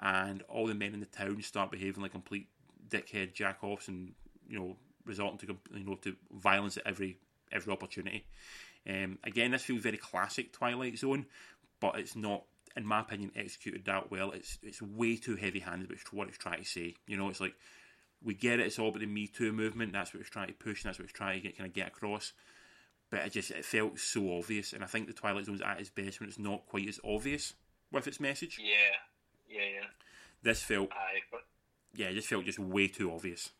and all the men in the town start behaving like complete dickhead jack-offs, and you know, resorting to you know to violence at every every opportunity. Um, again, this feels very classic Twilight Zone, but it's not, in my opinion, executed that well. It's it's way too heavy-handed with what it's trying to say. You know, it's like we get it. It's all about the Me Too movement. That's what it's trying to push, and that's what it's trying to get, kind of get across. But it just it felt so obvious, and I think the Twilight Zone's at its best when it's not quite as obvious with its message. Yeah, yeah, yeah. This felt, Aye, but yeah, it just felt just way too obvious.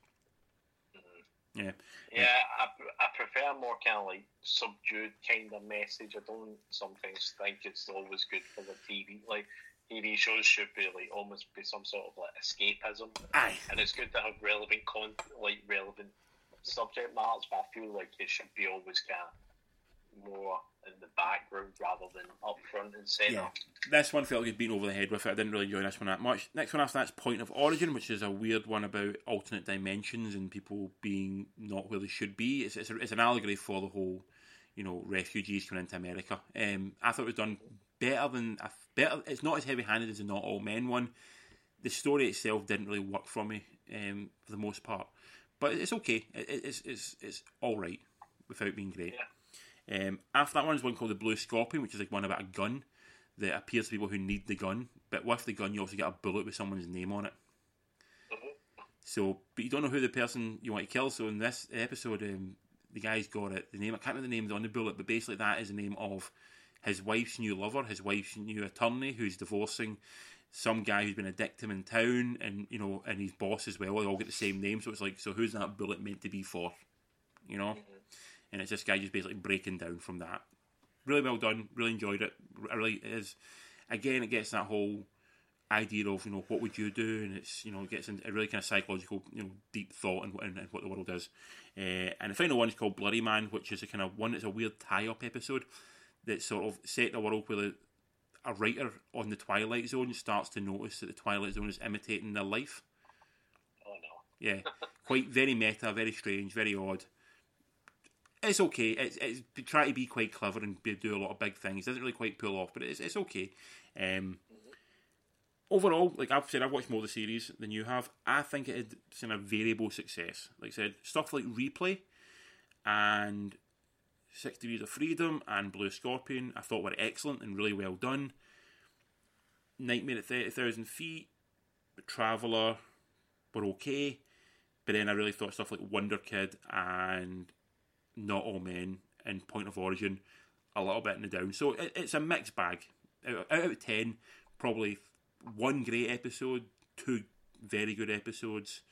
Yeah, yeah, I, I prefer more kind of like subdued kind of message. I don't sometimes think it's always good for the TV. Like TV shows should be like almost be some sort of like escapism, aye, and it's good to have relevant con like relevant subject matters. But I feel like it should be always kind of more in the background rather than up front and centre. yeah. This one felt like it'd been over the head with it. I didn't really enjoy this one that much. Next one after that's Point of Origin, which is a weird one about alternate dimensions and people being not where they should be. It's it's, a, it's an allegory for the whole, you know, refugees coming into America. Um, I thought it was done better than a- better. It's not as heavy-handed as the Not All Men one. The story itself didn't really work for me um, for the most part, but it's okay. It, it- it's it's it's all right without being great. Um, after that one is one called the Blue Scorpion, which is like one about a gun that appears to people who need the gun. But with the gun, you also get a bullet with someone's name on it. So, but you don't know who the person you want to kill. So in this episode, um, the guy's got it. The name I can't remember the name on the bullet, but basically that is the name of his wife's new lover, his wife's new attorney, who's divorcing some guy who's been a dick to him in town, and you know, and his boss as well. They all get the same name, so it's like, so who's that bullet meant to be for? You know, and it's this guy just basically breaking down from that. Really well done. Really enjoyed it. I really it is. Again, it gets that whole idea of you know what would you do, and it's you know it gets into a really kind of psychological you know deep thought and, and, and what the world is. Uh, and the final one is called Blurryman, which is a kind of one that's a weird tie-up episode that's sort of set in a world where the, a writer on the Twilight Zone starts to notice that the Twilight Zone is imitating their life. Oh no. Yeah, quite very meta, very strange, very odd. It's okay. It's, it's try to be quite clever and be, do a lot of big things. Doesn't really quite pull off, but it's it's okay. Um, overall, like I've said, I've watched more of the series than you have. I think it had seen a variable success. Like I said, stuff like Replay and Six Degrees of Freedom and Blue Scorpion, I thought were excellent and really well done. Nightmare at Thirty Thousand Feet, Traveller were okay, but then I really thought stuff like Wonder Kid and Not All Men and Point of Origin a little bit in the down. So it, it's a mixed bag. Out, out of ten, probably one great episode, two very good episodes,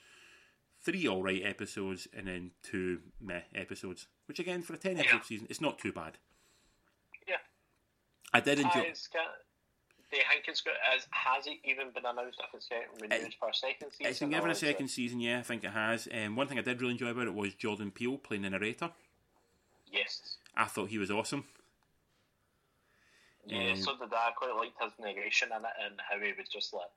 three all right episodes, and then two meh episodes. Which again, for a ten episode Yeah. season, it's not too bad. Yeah. I did enjoy. It's got, do you think it's got, has, has it even been announced if it's getting renewed for a second season? It's been given a is it- second season, yeah, I think it has. Um, one thing I did really enjoy about it was Jordan Peele playing the narrator. Yes. I thought he was awesome. Yeah, Um, so did I. I quite liked his narration in it and how he would just like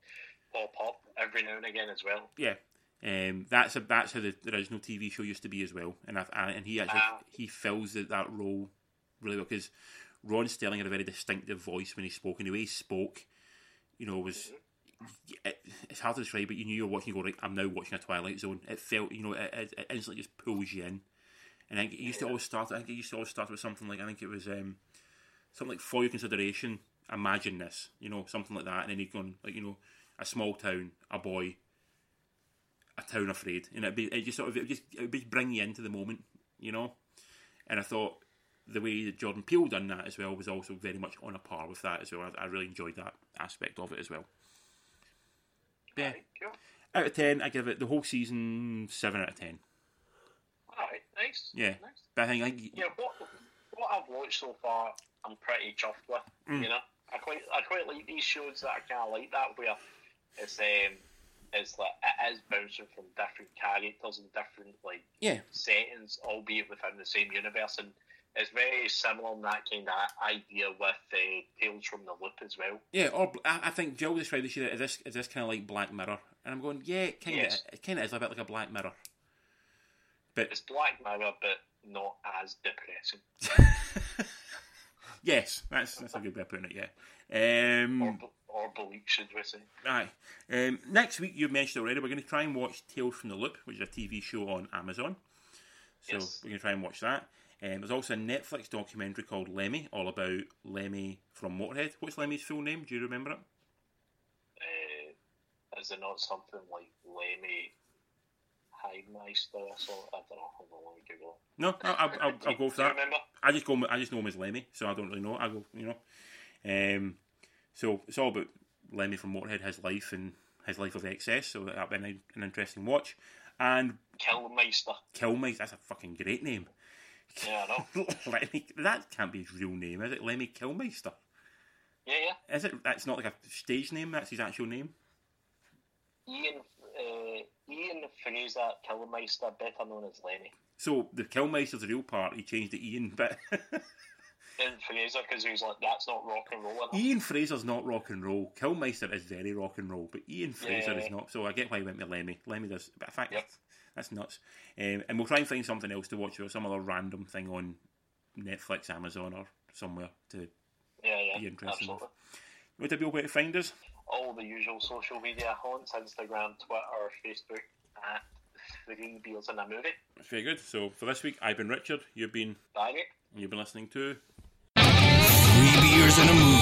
pop up every now and again as well. Yeah, um, that's a, that's how the, the original TV show used to be as well, and I, and he actually Ah. he fills that, that role really well because Ron Serling had a very distinctive voice when he spoke, and the way he spoke, you know, was it, it's hard to describe, but you knew you were watching. You go right, I'm now watching a Twilight Zone. It felt, you know, it, it, it instantly just pulls you in, and I think it used to always start. I think it used to always start with something like I think it was um, something like for your consideration. Imagine this, you know, something like that, and then he'd gone like you know, a small town, a boy, a town afraid, and it'd be it just sort of it just it would just bring you into the moment, you know. And I thought the way that Jordan Peele done that as well was also very much on a par with that as well. I, I really enjoyed that aspect of it as well. Yeah, out of ten, I give it the whole season seven out of ten. Nice. Yeah. Nice. But I think, I Yeah, what what I've watched so far, I'm pretty chuffed with. Mm. You know, I quite I quite like these shows that are kind of like that, where it's um it's like it is bouncing from different characters and different like yeah, settings, albeit within the same universe, and it's very similar in that kind of idea with uh, Tales from the Loop as well. yeah. Or I, I think Jill described this year is this is this kind of like Black Mirror, and I'm going, yeah, kind of Yes. it kind of is a bit like a Black Mirror. But It's Black Mirror, but not as depressing. yes, that's that's a good way of putting it. Yeah. Um, Or, or bleak, should we say. Aye. Um, next week, you've mentioned already, we're going to try and watch Tales from the Loop, which is a TV show on Amazon. So Yes. we're going to try and watch that. Um, there's also a Netflix documentary called Lemmy, all about Lemmy from Motorhead. What's Lemmy's full name? Do you remember it? Uh, is it not something like Lemmy Heidmeister or something? I don't know. On, let me Google it. No, I'll, I'll, I'll, go for that. remember? I just go. I just know him as Lemmy, so I don't really know. I go, you know. Um, so it's all about Lemmy from Motorhead, his life and his life of excess. So that'll be an, an interesting watch. And Kilmister. Kilmister, that's a fucking great name. Yeah, I know. Lemmy, that can't be his real name, is it? Lemmy Kilmister. Yeah, yeah. Is it? That's not like a stage name. That's his actual name. Ian, uh, Ian Fraser Kilmister, better known as Lemmy. So the Kilmister's the real part. He changed to Ian, but Ian Fraser, because he was like, that's not rock and roll enough. Ian Fraser's not rock and roll. Kilmister is very rock and roll, but Ian Fraser Yeah. is not. So I get why he went with Lemmy. Lemmy does, but in fact, Yep. that's nuts. Um, and we'll try and find something else to watch or some other random thing on Netflix, Amazon, or somewhere to Yeah, yeah, be interesting. absolutely. Would there be a way to find us? All the usual social media accounts, Instagram, Twitter, Facebook, at Three Beers in a Movie. Very good. So for this week, I've been Richard. You've been Barry. you've been listening to Three beers in a movie.